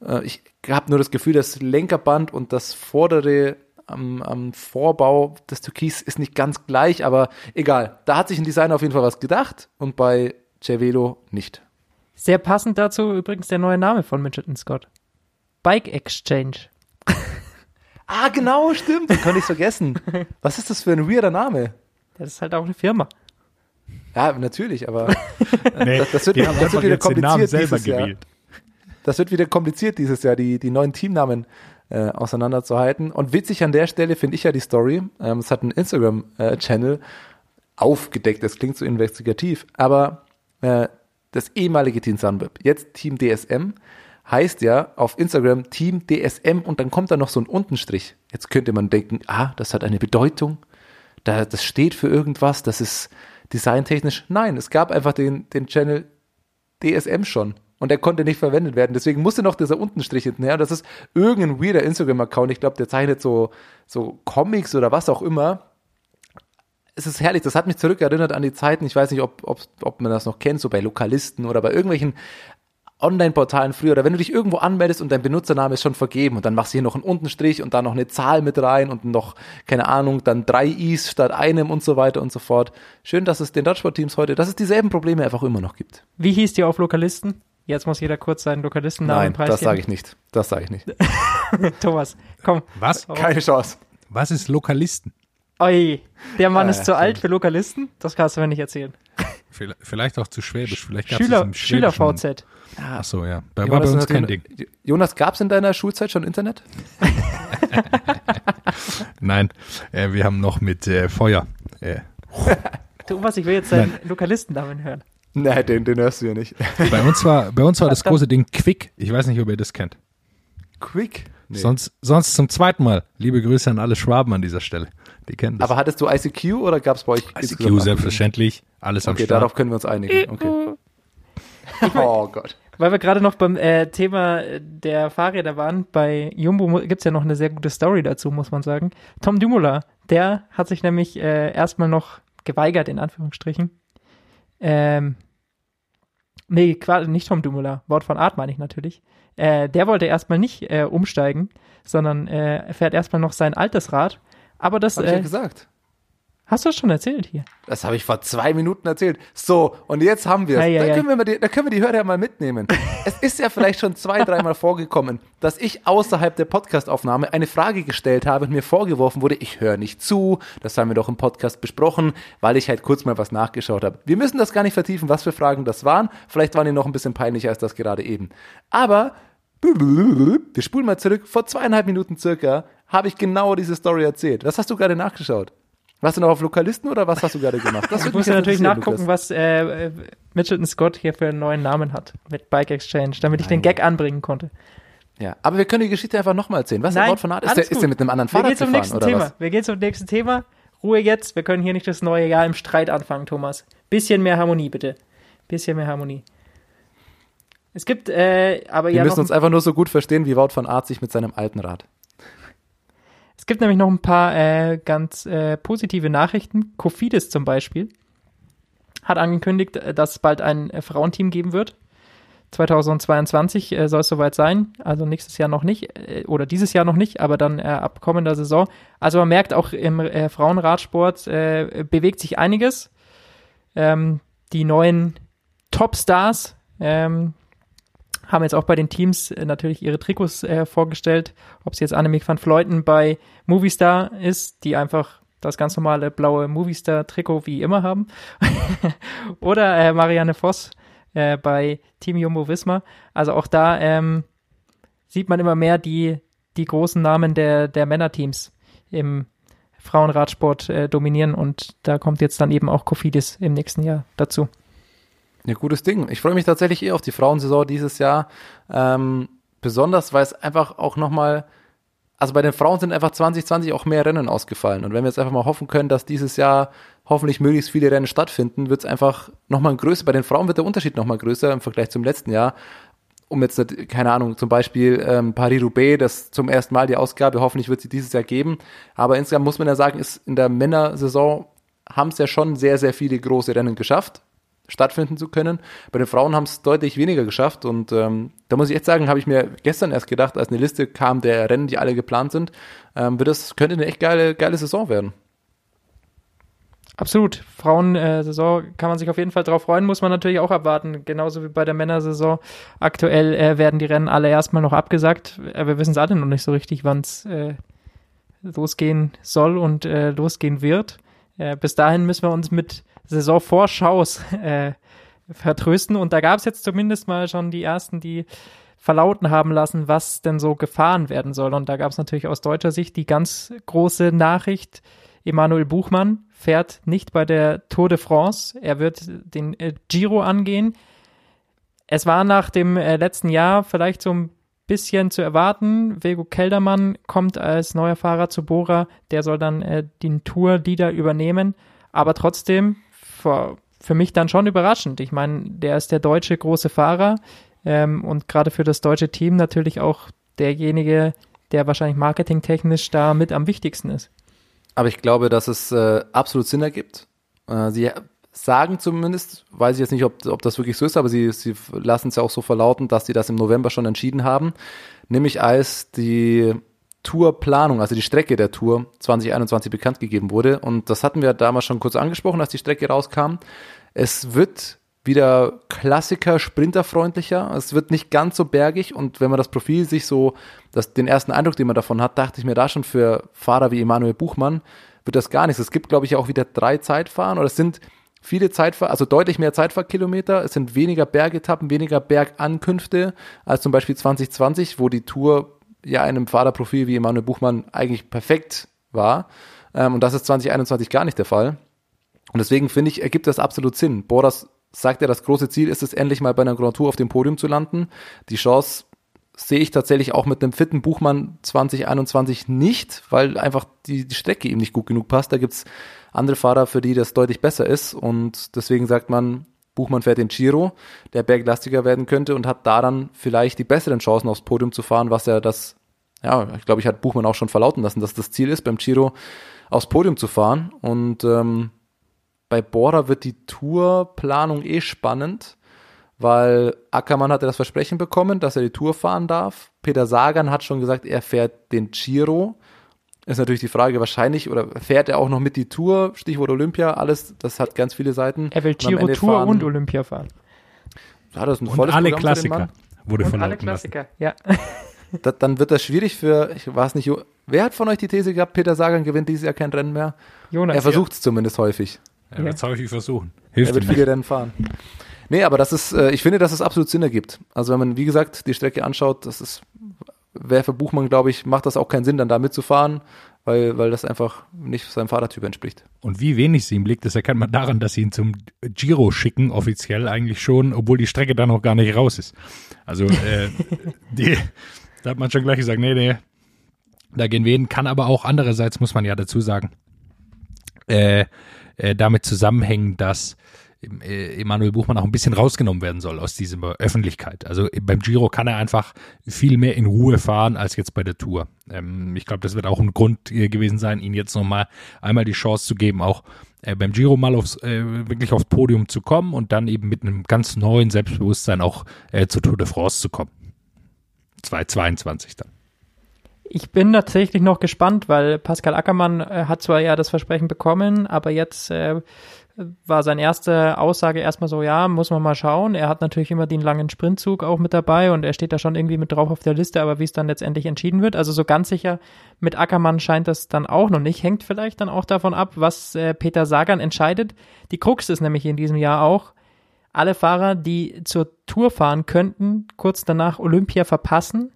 Äh, Ich habe nur das Gefühl, das Lenkerband und das vordere am, am Vorbau des Türkis ist nicht ganz gleich, aber egal. Da hat sich ein Designer auf jeden Fall was gedacht und bei Cervelo nicht. Sehr passend dazu übrigens der neue Name von Mitchelton Scott. Bike Exchange. *laughs* Ah, genau, stimmt. Den konnte ich vergessen. Was ist das für ein weirder Name? Das ist halt auch eine Firma. Ja, natürlich, aber *laughs* Nee, Das- das wird- das wird wieder kompliziert dieses Jahr. das wird wieder kompliziert dieses Jahr, die, die neuen Teamnamen äh, auseinanderzuhalten. Und witzig an der Stelle finde ich ja die Story. Ähm, es hat einen Instagram-Channel aufgedeckt. Das klingt so investigativ, aber äh, das ehemalige Team Sunweb, jetzt Team DSM, heißt ja auf Instagram Team DSM und dann kommt da noch so ein Untenstrich. Jetzt könnte man denken, ah, das hat eine Bedeutung. Da, das steht für irgendwas, das ist designtechnisch. Nein, es gab einfach den, den Channel DSM schon. Und der konnte nicht verwendet werden. Deswegen musste noch dieser Untenstrich hinterher. Das ist irgendein weirder Instagram-Account. Ich glaube, der zeichnet so, so Comics oder was auch immer. Es ist herrlich. Das hat mich zurückerinnert an die Zeiten. Ich weiß nicht, ob, ob, ob man das noch kennt, so bei Lokalisten oder bei irgendwelchen Online-Portalen früher, oder wenn du dich irgendwo anmeldest und dein Benutzername ist schon vergeben und dann machst du hier noch einen Untenstrich und dann noch eine Zahl mit rein und noch, keine Ahnung, dann drei Is statt einem und so weiter und so fort. Schön, dass es den Dodgeball-Teams heute, dass es dieselben Probleme einfach immer noch gibt. Wie hieß die auf Lokalisten? Jetzt muss jeder kurz seinen Lokalistennamen Nein, das sage ich nicht. Das sage ich nicht. ich. *laughs* Thomas, komm. Was? Keine Chance. Was ist Lokalisten? Oi, der Mann Ah, ist zu alt für Lokalisten? Das kannst du mir nicht erzählen. Vielleicht, auch zu schwäbisch. Vielleicht Schüler, es im Schwäbischen. Schüler-VZ. Ach so, ja. Da war bei Jonas, uns kein hat- Ding. Jonas, gab es in deiner Schulzeit schon Internet? *laughs* Nein, äh, wir haben noch mit äh, Feuer. Äh, *laughs* Thomas, ich will jetzt deinen Lokalistennamen hören. *laughs* Nein, den, den hörst du ja nicht. bei uns war, bei uns war das große Ding Quick. Ich weiß nicht, ob ihr das kennt. Quick? Nee. Sonst, sonst zum zweiten Mal. Liebe Grüße an alle Schwaben an dieser Stelle. Die kennen das. Aber hattest du ICQ oder gab es bei euch ICQ selbstverständlich. Alles am Okay, Start. darauf können wir uns einigen. Okay. *laughs* Oh Gott. Weil wir gerade noch beim äh, Thema der Fahrräder waren, bei Jumbo gibt es ja noch eine sehr gute Story dazu, muss man sagen. Tom Dumoulin, der hat sich nämlich äh, erstmal noch geweigert, in Anführungsstrichen. Ähm, nee, quasi nicht Tom Dumoulin, Wort von Art meine ich natürlich. Äh, der wollte erstmal nicht äh, umsteigen, sondern äh, fährt erstmal noch sein altes Rad. Aber das, Hab ich ja äh, gesagt. Hast du das schon erzählt hier? Das habe ich vor zwei Minuten erzählt. So, und jetzt haben wir es. Ei, ei, Da, können wir mal die- da können wir die Hörer ja mal mitnehmen. *laughs* es ist ja vielleicht schon zwei, dreimal vorgekommen, dass ich außerhalb der Podcastaufnahme eine Frage gestellt habe und mir vorgeworfen wurde, ich höre nicht zu. Das haben wir doch im Podcast besprochen, weil ich halt kurz mal was nachgeschaut habe. Wir müssen das gar nicht vertiefen, was für Fragen das waren. Vielleicht waren die noch ein bisschen peinlicher als das gerade eben. Aber wir spulen mal zurück. Vor zweieinhalb Minuten circa habe ich genau diese Story erzählt. Was hast du gerade nachgeschaut? Warst du noch auf Lokalisten oder was hast du gerade gemacht? Das Ich würde muss mich ja jetzt natürlich nachgucken, Lukas. was äh, Mitchelton Scott hier für einen neuen Namen hat mit Bike Exchange, damit ich den Gag anbringen konnte. Ja, aber wir können die Geschichte einfach nochmal erzählen. Was ist der Wort von Art? Ist der, ist der mit einem anderen Wir Fahrrad gehen zum gefahren nächsten oder Thema. was? Wir gehen zum nächsten Thema. Ruhe jetzt. Wir können hier nicht das neue Jahr im Streit anfangen, Thomas. Bisschen mehr Harmonie, bitte. Bisschen mehr Harmonie. Es gibt äh, aber Wir ja müssen noch, uns einfach nur so gut verstehen, wie Wout von Art sich mit seinem alten Rad. Es gibt nämlich noch ein paar äh, ganz äh, positive Nachrichten. Kofidis zum Beispiel hat angekündigt, äh, dass es bald ein äh, Frauenteam geben wird. 2022 äh, soll es soweit sein, also nächstes Jahr noch nicht äh, oder dieses Jahr noch nicht, aber dann äh, ab kommender Saison. Also man merkt auch im äh, Frauenradsport äh, bewegt sich einiges. Ähm, die neuen Topstars ähm, haben jetzt auch bei den Teams äh, natürlich ihre Trikots äh, vorgestellt. Ob es jetzt Annemiek van Vleuten bei Movistar ist, die einfach das ganz normale blaue Movistar-Trikot wie immer haben. *laughs* Oder äh, Marianne Voss äh, bei Team Jumbo Visma. Also auch da ähm, sieht man immer mehr die, die großen Namen der, der Männerteams im Frauenradsport äh, dominieren und da kommt jetzt dann eben auch Kofidis im nächsten Jahr dazu. Ja, gutes Ding. Ich freue mich tatsächlich eh auf die Frauensaison dieses Jahr. Ähm, besonders, weil es einfach auch nochmal, also bei den Frauen sind einfach 2020 auch mehr Rennen ausgefallen. Und wenn wir jetzt einfach mal hoffen können, dass dieses Jahr hoffentlich möglichst viele Rennen stattfinden, wird es einfach nochmal größer. Bei den Frauen wird der Unterschied nochmal größer im Vergleich zum letzten Jahr. Um jetzt, keine Ahnung, zum Beispiel ähm, Paris-Roubaix, das zum ersten Mal die Ausgabe, hoffentlich wird sie dieses Jahr geben. Aber insgesamt muss man ja sagen, ist in der Männersaison haben es ja schon sehr, sehr viele große Rennen geschafft stattfinden zu können. Bei den Frauen haben es deutlich weniger geschafft und ähm, da muss ich echt sagen, habe ich mir gestern erst gedacht, als eine Liste kam der Rennen, die alle geplant sind, ähm, wird das könnte eine echt geile geile Saison werden. Absolut. Frauensaison kann man sich auf jeden Fall drauf freuen, muss man natürlich auch abwarten. Genauso wie bei der Männersaison. Aktuell äh, werden die Rennen alle erstmal noch abgesagt. Äh, wir wissen es alle noch nicht so richtig, wann es äh, losgehen soll und äh, losgehen wird. Äh, bis dahin müssen wir uns mit Saisonvorschaus *laughs* äh, vertrösten. Und da gab es jetzt zumindest mal schon die ersten, die verlauten haben lassen, was denn so gefahren werden soll. Und da gab es natürlich aus deutscher Sicht die ganz große Nachricht, Emanuel Buchmann fährt nicht bei der Tour de France. Er wird den äh, Giro angehen. Es war nach dem äh, letzten Jahr vielleicht so ein bisschen zu erwarten. Vego Keldermann kommt als neuer Fahrer zu Bora. Der soll dann äh, den Tour-Leader übernehmen. Aber trotzdem für, für mich dann schon überraschend. Ich meine, der ist der deutsche große Fahrer ähm, und gerade für das deutsche Team natürlich auch derjenige, der wahrscheinlich marketingtechnisch da mit am wichtigsten ist. Aber ich glaube, dass es äh, absolut Sinn ergibt. Äh, sie sagen zumindest, weiß ich jetzt nicht, ob, ob das wirklich so ist, aber sie, sie lassen es ja auch so verlauten, dass sie das im November schon entschieden haben, nämlich als die Tourplanung, also die Strecke der Tour 2021 bekannt gegeben wurde. Und das hatten wir damals schon kurz angesprochen, als die Strecke rauskam. Es wird wieder Klassiker, sprinterfreundlicher. Es wird nicht ganz so bergig und wenn man das Profil sich so, das, den ersten Eindruck, den man davon hat, dachte ich mir da schon für Fahrer wie Emanuel Buchmann, wird das gar nichts. Es gibt, glaube ich, auch wieder drei Zeitfahren oder es sind viele Zeitfahr, also deutlich mehr Zeitfahrkilometer. Es sind weniger Bergetappen, weniger Bergankünfte als zum Beispiel 2020, wo die Tour ja einem Fahrerprofil wie Emanuel Buchmann eigentlich perfekt war. Ähm, und das ist 2021 gar nicht der Fall. Und deswegen finde ich, ergibt das absolut Sinn. Boras sagt ja, das große Ziel ist es, endlich mal bei einer Grand Tour auf dem Podium zu landen. Die Chance sehe ich tatsächlich auch mit einem fitten Buchmann 2021 nicht, weil einfach die, die Strecke ihm nicht gut genug passt. Da gibt's andere Fahrer, für die das deutlich besser ist. Und deswegen sagt man, Buchmann fährt den Giro, der berglastiger werden könnte und hat daran vielleicht die besseren Chancen aufs Podium zu fahren, was ja das, ja, ich glaube, ich hat Buchmann auch schon verlauten lassen, dass das Ziel ist, beim Giro aufs Podium zu fahren. Und ähm, bei Bora wird die Tourplanung eh spannend, weil Ackermann hatte das Versprechen bekommen, dass er die Tour fahren darf. Peter Sagan hat schon gesagt, er fährt den Giro. Ist natürlich die Frage, wahrscheinlich, oder fährt er auch noch mit die Tour? Stichwort Olympia, alles, das hat ganz viele Seiten. Er will Und Giro Ende Tour fahren- und Olympia fahren. Ja, das ist ein Und volles alle Programm für den Klassiker Mann. wurde Und alle verlauten lassen. Klassiker, ja. *laughs* Da, dann wird das schwierig für, ich weiß nicht, wer hat von euch die These gehabt, Peter Sagan gewinnt dieses Jahr kein Rennen mehr? Jonas. er versucht es zumindest häufig. Er wird es häufig versuchen. Er Hilft wird ihm viele. Rennen fahren. Nee, aber das ist, äh, ich finde, dass es absolut Sinn ergibt. Also wenn man, wie gesagt, die Strecke anschaut, das ist, wer für Buchmann, glaube ich, macht das auch keinen Sinn, dann da mitzufahren, weil, weil das einfach nicht seinem Fahrertyp entspricht. Und wie wenig sie ihm liegt, das erkennt man daran, dass sie ihn zum Giro schicken, offiziell eigentlich schon, obwohl die Strecke da noch gar nicht raus ist. Also, äh, *laughs* die, da hat man schon gleich gesagt, nee, nee, da gehen wir hin. Kann aber auch andererseits, muss man ja dazu sagen, äh, äh, damit zusammenhängen, dass Emanuel Buchmann auch ein bisschen rausgenommen werden soll aus dieser Öffentlichkeit. Also äh, beim Giro kann er einfach viel mehr in Ruhe fahren als jetzt bei der Tour. Ähm, ich glaube, das wird auch ein Grund äh, gewesen sein, ihn jetzt nochmal einmal die Chance zu geben, auch äh, beim Giro mal aufs, äh, wirklich aufs Podium zu kommen und dann eben mit einem ganz neuen Selbstbewusstsein auch äh, zur Tour de France zu kommen. 2022 dann. Ich bin tatsächlich noch gespannt, weil Pascal Ackermann äh, hat zwar ja das Versprechen bekommen, aber jetzt äh, war seine erste Aussage erstmal so, ja, muss man mal schauen. Er hat natürlich immer den langen Sprintzug auch mit dabei und er steht da schon irgendwie mit drauf auf der Liste, aber wie es dann letztendlich entschieden wird, also so ganz sicher mit Ackermann scheint das dann auch noch nicht. Hängt vielleicht dann auch davon ab, was äh, Peter Sagan entscheidet. Die Krux ist nämlich in diesem Jahr auch, alle Fahrer, die zur Tour fahren könnten, kurz danach Olympia verpassen.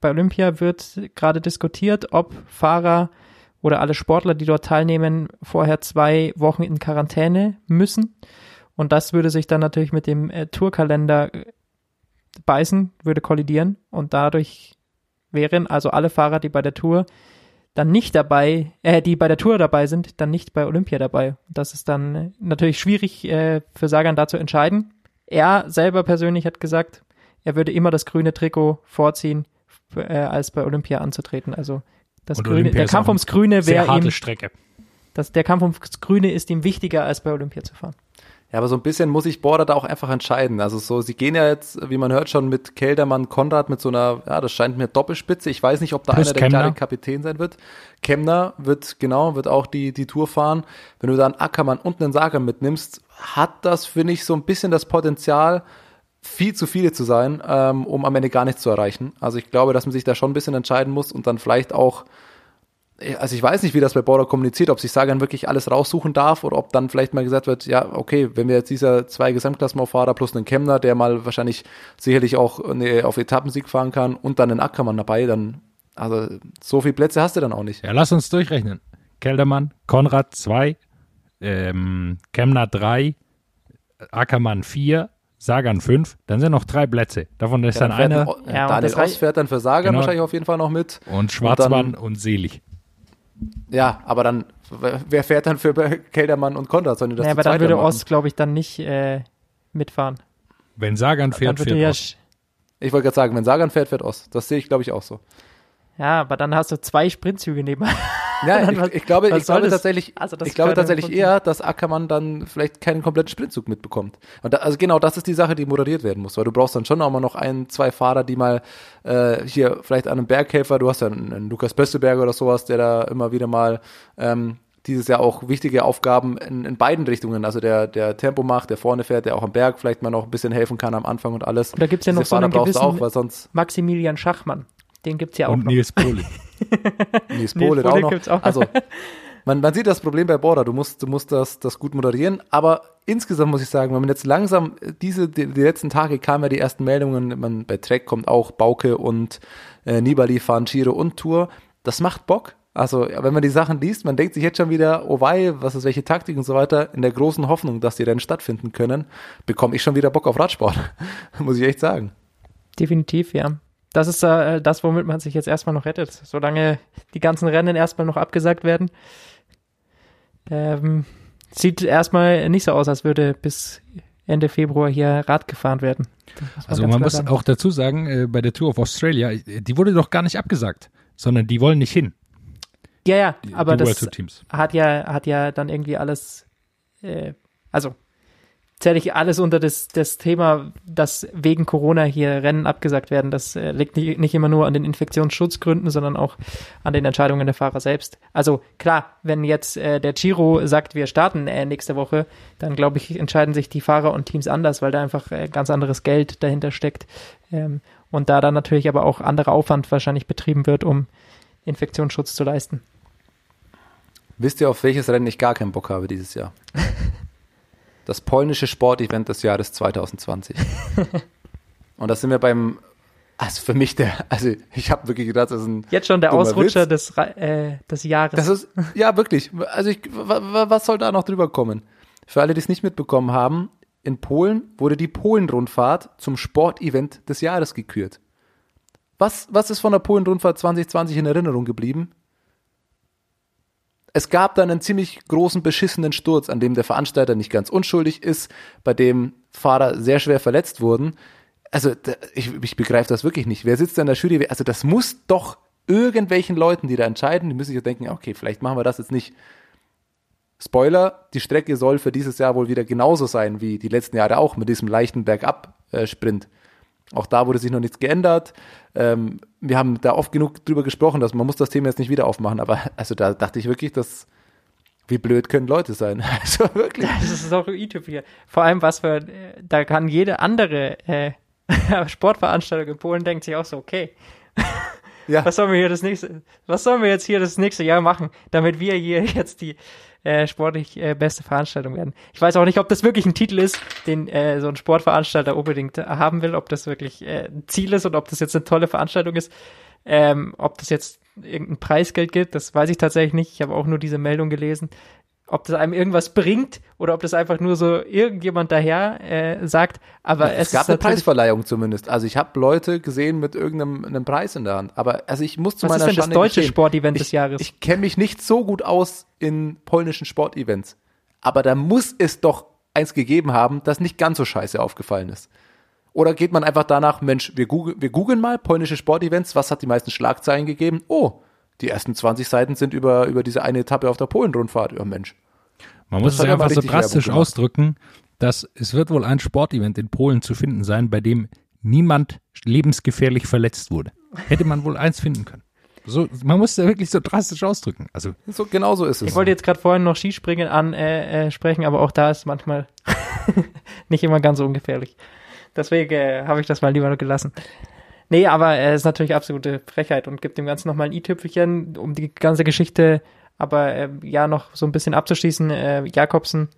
Bei Olympia wird gerade diskutiert, ob Fahrer oder alle Sportler, die dort teilnehmen, vorher zwei Wochen in Quarantäne müssen. Und das würde sich dann natürlich mit dem äh, Tourkalender äh, beißen, würde kollidieren. Und dadurch wären also alle Fahrer, die bei der Tour dann nicht dabei, äh, die bei der Tour dabei sind, dann nicht bei Olympia dabei. Das ist dann äh, natürlich schwierig äh, für Sagan da zu entscheiden. Er selber persönlich hat gesagt, er würde immer das grüne Trikot vorziehen, äh, als bei Olympia anzutreten. Also das Und Grüne, der Kampf ums Grüne Sehr wäre harte ihm, Strecke. das, der Kampf ums Grüne ist ihm wichtiger, als bei Olympia zu fahren. Ja, aber so ein bisschen muss sich Border da auch einfach entscheiden. Also so, sie gehen ja jetzt, wie man hört, schon mit Keldermann, Konrad mit so einer, ja, das scheint mir Doppelspitze. Ich weiß nicht, ob da Plus einer der Kemner. klare Kapitän sein wird. Kemner wird, genau, wird auch die, die Tour fahren. Wenn du dann Ackermann und einen Sager mitnimmst, hat das, finde ich, so ein bisschen das Potenzial, viel zu viele zu sein, ähm, um am Ende gar nichts zu erreichen. Also ich glaube, dass man sich da schon ein bisschen entscheiden muss und dann vielleicht auch also ich weiß nicht, wie das bei Border kommuniziert, ob sich Sagan wirklich alles raussuchen darf oder ob dann vielleicht mal gesagt wird, ja, okay, wenn wir jetzt dieser zwei Gesamtklassenaufahrer plus einen Kemner, der mal wahrscheinlich sicherlich auch eine, auf Etappensieg fahren kann und dann einen Ackermann dabei, dann, also so viele Plätze hast du dann auch nicht. Ja, lass uns durchrechnen. Keldermann, Konrad 2, ähm, Kemner 3, Ackermann 4, Sagan 5, dann sind noch drei Plätze. Davon ist Ja, dann fährt einer ein- Ja, und Daniel Oss fährt dann für Sagan Genau. wahrscheinlich auf jeden Fall noch mit. und Schwarzmann dann- und, Selig. Ja, aber dann, wer fährt dann für Keldermann und Konrad? Sollen die das Ja, aber dann würde machen? Ost, glaube ich, dann nicht äh, mitfahren. Wenn Sagan Dann fährt, fährt ja, Ost. Ich wollte gerade sagen, wenn Sagan fährt, fährt Ost. Das sehe ich, glaube ich, auch so. Ja, aber dann hast du zwei Sprintzüge nebeneinander. Ja, *laughs* ich, was- ich glaube, ich glaube tatsächlich, Also ich glaube tatsächlich eher, dass Ackermann dann vielleicht keinen kompletten Sprintzug mitbekommt. Und da, also genau, das ist die Sache, die moderiert werden muss, weil du brauchst dann schon auch mal noch ein, zwei Fahrer, die mal äh, hier vielleicht an einem Berghelfer, du hast ja einen, einen Lukas Bösteberger oder sowas, der da immer wieder mal ähm, dieses Jahr auch wichtige Aufgaben in, in beiden Richtungen, also der, der Tempo macht, der vorne fährt, der auch am Berg vielleicht mal noch ein bisschen helfen kann am Anfang und alles. Und da gibt's ja noch Diese so einen gewissen- auch, weil sonst Maximilian Schachmann. Den gibt's ja auch Und noch. Nils Pohle. *laughs* Nils Pohle auch noch. gibt's auch. Also man, man sieht das Problem bei Border. Du musst, du musst das, das gut moderieren. Aber insgesamt muss ich sagen, wenn man jetzt langsam diese die, die letzten Tage kamen ja die ersten Meldungen. Man bei Trek kommt auch Bauke und äh, Nibali fahren Giro und Tour. Das macht Bock. Also wenn man die Sachen liest, man denkt sich jetzt schon wieder, oh wei, was ist welche Taktik und so weiter. In der großen Hoffnung, dass die Rennen stattfinden können, bekomme ich schon wieder Bock auf Radsport. *laughs* muss ich echt sagen. Definitiv, ja. Das ist äh, das, womit man sich jetzt erstmal noch rettet. Solange die ganzen Rennen erstmal noch abgesagt werden. Ähm, sieht erstmal nicht so aus, als würde bis Ende Februar hier Rad gefahren werden. Muss Also man muss sagen. auch dazu sagen, äh, bei der Tour of Australia, die wurde doch gar nicht abgesagt, sondern die wollen nicht hin. Ja, ja, aber die das hat ja, hat ja dann irgendwie alles, äh, also zähle ich alles unter das, das Thema, dass wegen Corona hier Rennen abgesagt werden. Das äh, liegt nicht, nicht immer nur an den Infektionsschutzgründen, sondern auch an den Entscheidungen der Fahrer selbst. Also klar, wenn jetzt äh, der Giro sagt, wir starten äh, nächste Woche, dann glaube ich, entscheiden sich die Fahrer und Teams anders, weil da einfach äh, ganz anderes Geld dahinter steckt. Ähm, und da dann natürlich aber auch anderer Aufwand wahrscheinlich betrieben wird, um Infektionsschutz zu leisten. Wisst ihr, auf welches Rennen ich gar keinen Bock habe dieses Jahr? *laughs* Das polnische Sportevent des Jahres 2020. *laughs* Und da sind wir beim, also für mich der, also ich habe wirklich gedacht, das ist ein, Jetzt schon der Ausrutscher Witz. des, äh, des Jahres. das ist, ja wirklich, also ich, wa- wa- was soll da noch drüber kommen? Für alle, die es nicht mitbekommen haben, in Polen wurde die Polen-Rundfahrt zum Sportevent des Jahres gekürt. Was, was ist von der Polen-Rundfahrt 2020 in Erinnerung geblieben? Es gab dann einen ziemlich großen beschissenen Sturz, an dem der Veranstalter nicht ganz unschuldig ist, bei dem Fahrer sehr schwer verletzt wurden. Also ich, ich begreife das wirklich nicht. Wer sitzt da in der Jury? Also das muss doch irgendwelchen Leuten, die da entscheiden, die müssen sich ja denken, okay, vielleicht machen wir das jetzt nicht. Spoiler, die Strecke soll für dieses Jahr wohl wieder genauso sein wie die letzten Jahre auch mit diesem leichten Bergab-Sprint. Auch da wurde sich noch nichts geändert. Ähm, wir haben da oft genug drüber gesprochen, dass man muss das Thema jetzt nicht wieder aufmachen, aber *laughs* also da dachte ich wirklich, dass wie blöd können Leute sein. *laughs* Also wirklich. Das ist doch i-Typ Vor allem, was für, äh, da kann jede andere äh, *laughs* Sportveranstaltung in Polen denkt sich auch so, okay, Ja. was sollen wir hier das nächste, was sollen wir jetzt hier das nächste Jahr machen, damit wir hier jetzt die äh, sportlich äh, beste Veranstaltung werden. Ich weiß auch nicht, ob das wirklich ein Titel ist, den äh, so ein Sportveranstalter unbedingt haben will, ob das wirklich äh, ein Ziel ist und ob das jetzt eine tolle Veranstaltung ist. Ähm, ob das jetzt irgendein Preisgeld gibt, das weiß ich tatsächlich nicht. Ich habe auch nur diese Meldung gelesen. Ob das einem irgendwas bringt oder ob das einfach nur so irgendjemand daher äh, sagt. Aber es, Es gab ist eine Preisverleihung zumindest. Also ich habe Leute gesehen mit irgendeinem einem Preis in der Hand. Aber also ich muss zu Was ist meiner denn das Schande deutsche gestehen, Sportevent ich, des Jahres? Ich kenne mich nicht so gut aus in polnischen Sportevents. Aber da muss es doch eins gegeben haben, das nicht ganz so scheiße aufgefallen ist. Oder geht man einfach danach, Mensch, wir googeln, wir googeln mal polnische Sportevents, was hat die meisten Schlagzeilen gegeben? Oh, die ersten 20 Seiten sind über, über diese eine Etappe auf der Polen-Rundfahrt. Ja, Mensch. Man muss es einfach so drastisch ausdrücken, dass es wird wohl ein Sportevent in Polen zu finden sein, bei dem niemand lebensgefährlich verletzt wurde. Hätte man wohl eins finden können. So, man muss es ja wirklich so drastisch ausdrücken. Also So, genau so ist es. Ich wollte jetzt gerade vorhin noch Skispringen ansprechen, äh, äh, sprechen, aber auch da ist manchmal *laughs* nicht immer ganz so ungefährlich. Deswegen äh, habe ich das mal lieber gelassen. Nee, aber es ist natürlich absolute Frechheit und gibt dem Ganzen nochmal ein i-Tüpfelchen, um die ganze Geschichte aber äh, ja noch so ein bisschen abzuschließen. Äh, Jakobsen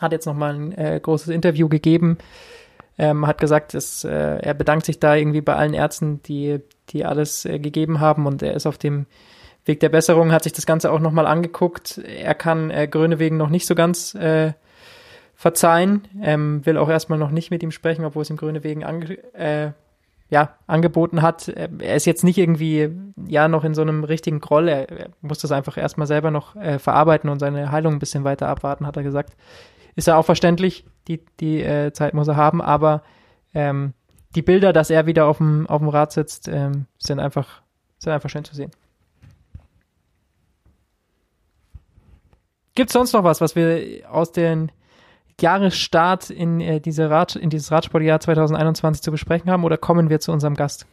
hat jetzt nochmal ein äh, großes Interview gegeben, ähm, hat gesagt, dass, äh, er bedankt sich da irgendwie bei allen Ärzten, die, die alles äh, gegeben haben und er ist auf dem Weg der Besserung, hat sich das Ganze auch nochmal angeguckt. Er kann äh, Grönewegen noch nicht so ganz äh, verzeihen, ähm, will auch erstmal noch nicht mit ihm sprechen, obwohl es ihm Grönewegen ange ja, angeboten hat. Äh, Er ist jetzt nicht irgendwie, ja, noch in so einem richtigen Groll. Er, er muss das einfach erstmal selber noch äh, verarbeiten und seine Heilung ein bisschen weiter abwarten, hat er gesagt. Ist ja auch verständlich, die, die äh, Zeit muss er haben, aber ähm, die Bilder, dass er wieder auf dem, auf dem Rad sitzt, ähm, sind einfach, sind einfach schön zu sehen. Gibt es sonst noch was, was wir aus den Jahresstart in, äh, diese Rad, in dieses Radsportjahr 2021 zu besprechen haben oder kommen wir zu unserem Gast?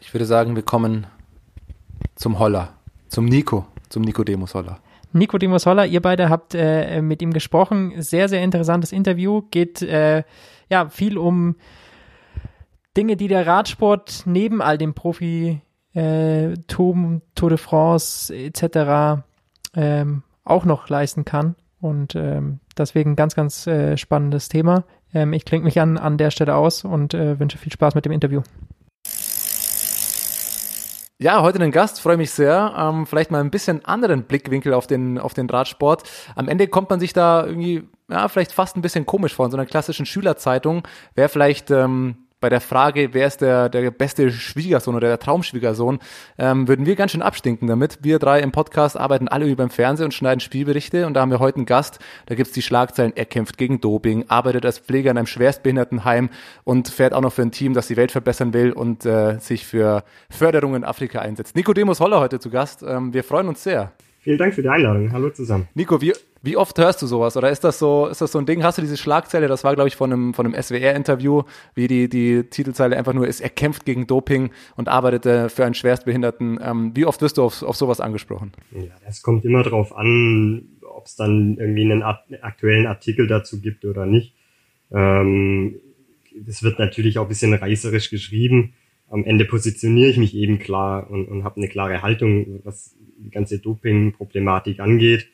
Ich würde sagen, wir kommen zum Holler, zum Nico, zum Nicodemus Holler. Nicodemus Holler, ihr beide habt äh, mit ihm gesprochen. Sehr, sehr interessantes Interview. Geht äh, ja viel um Dinge, die der Radsport neben all dem Profi äh, Tour, Tour de France etc. Ähm, auch noch leisten kann. Und ähm, deswegen ganz, ganz äh, spannendes Thema. Ähm, ich klinge mich an, an der Stelle aus und äh, wünsche viel Spaß mit dem Interview. Ja, heute den Gast, freue mich sehr. Ähm, vielleicht mal ein bisschen anderen Blickwinkel auf den, auf den Radsport. Am Ende kommt man sich da irgendwie, ja, vielleicht fast ein bisschen komisch vor. In so einer klassischen Schülerzeitung wäre vielleicht ähm, bei der Frage, wer ist der, der beste Schwiegersohn oder der Traumschwiegersohn, ähm, würden wir ganz schön abstinken damit. Wir drei im Podcast arbeiten alle über im Fernsehen und schneiden Spielberichte und da haben wir heute einen Gast, da gibt's die Schlagzeilen, er kämpft gegen Doping, arbeitet als Pfleger in einem Schwerstbehindertenheim und fährt auch noch für ein Team, das die Welt verbessern will und äh, sich für Förderung in Afrika einsetzt. Nicodemus Holler heute zu Gast. Ähm, wir freuen uns sehr. Vielen Dank für die Einladung. Hallo zusammen. Nico, wie, wie oft hörst du sowas? Oder ist das so, ist das so ein Ding? Hast du diese Schlagzeile? Das war, glaube ich, von einem, von einem SWR-Interview, wie die, die Titelzeile einfach nur ist, er kämpft gegen Doping und arbeitete für einen Schwerstbehinderten. Ähm, wie oft wirst du auf, auf sowas angesprochen? Ja, das kommt immer drauf an, ob es dann irgendwie einen aktuellen Artikel dazu gibt oder nicht. Ähm, das wird natürlich auch ein bisschen reißerisch geschrieben. Am Ende positioniere ich mich eben klar und, und habe eine klare Haltung, was die ganze Doping-Problematik angeht.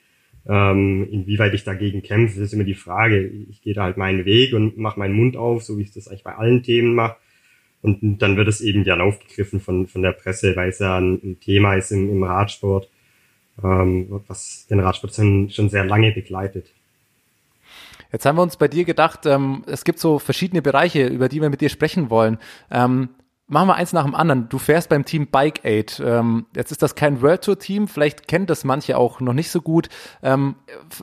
Ähm, inwieweit ich dagegen kämpfe, ist immer die Frage. Ich gehe da halt meinen Weg und mache meinen Mund auf, so wie ich das eigentlich bei allen Themen mache. Und dann wird es eben gern aufgegriffen von, von der Presse, weil es ja ein, ein Thema ist im, im Radsport, ähm, was den Radsport schon, schon sehr lange begleitet. Jetzt haben wir uns bei dir gedacht, ähm, es gibt so verschiedene Bereiche, über die wir mit dir sprechen wollen. Ähm, machen wir eins nach dem anderen. Du fährst beim Team Bike Aid. Ähm, jetzt ist das kein World Tour Team, vielleicht kennt das manche auch noch nicht so gut. Ähm,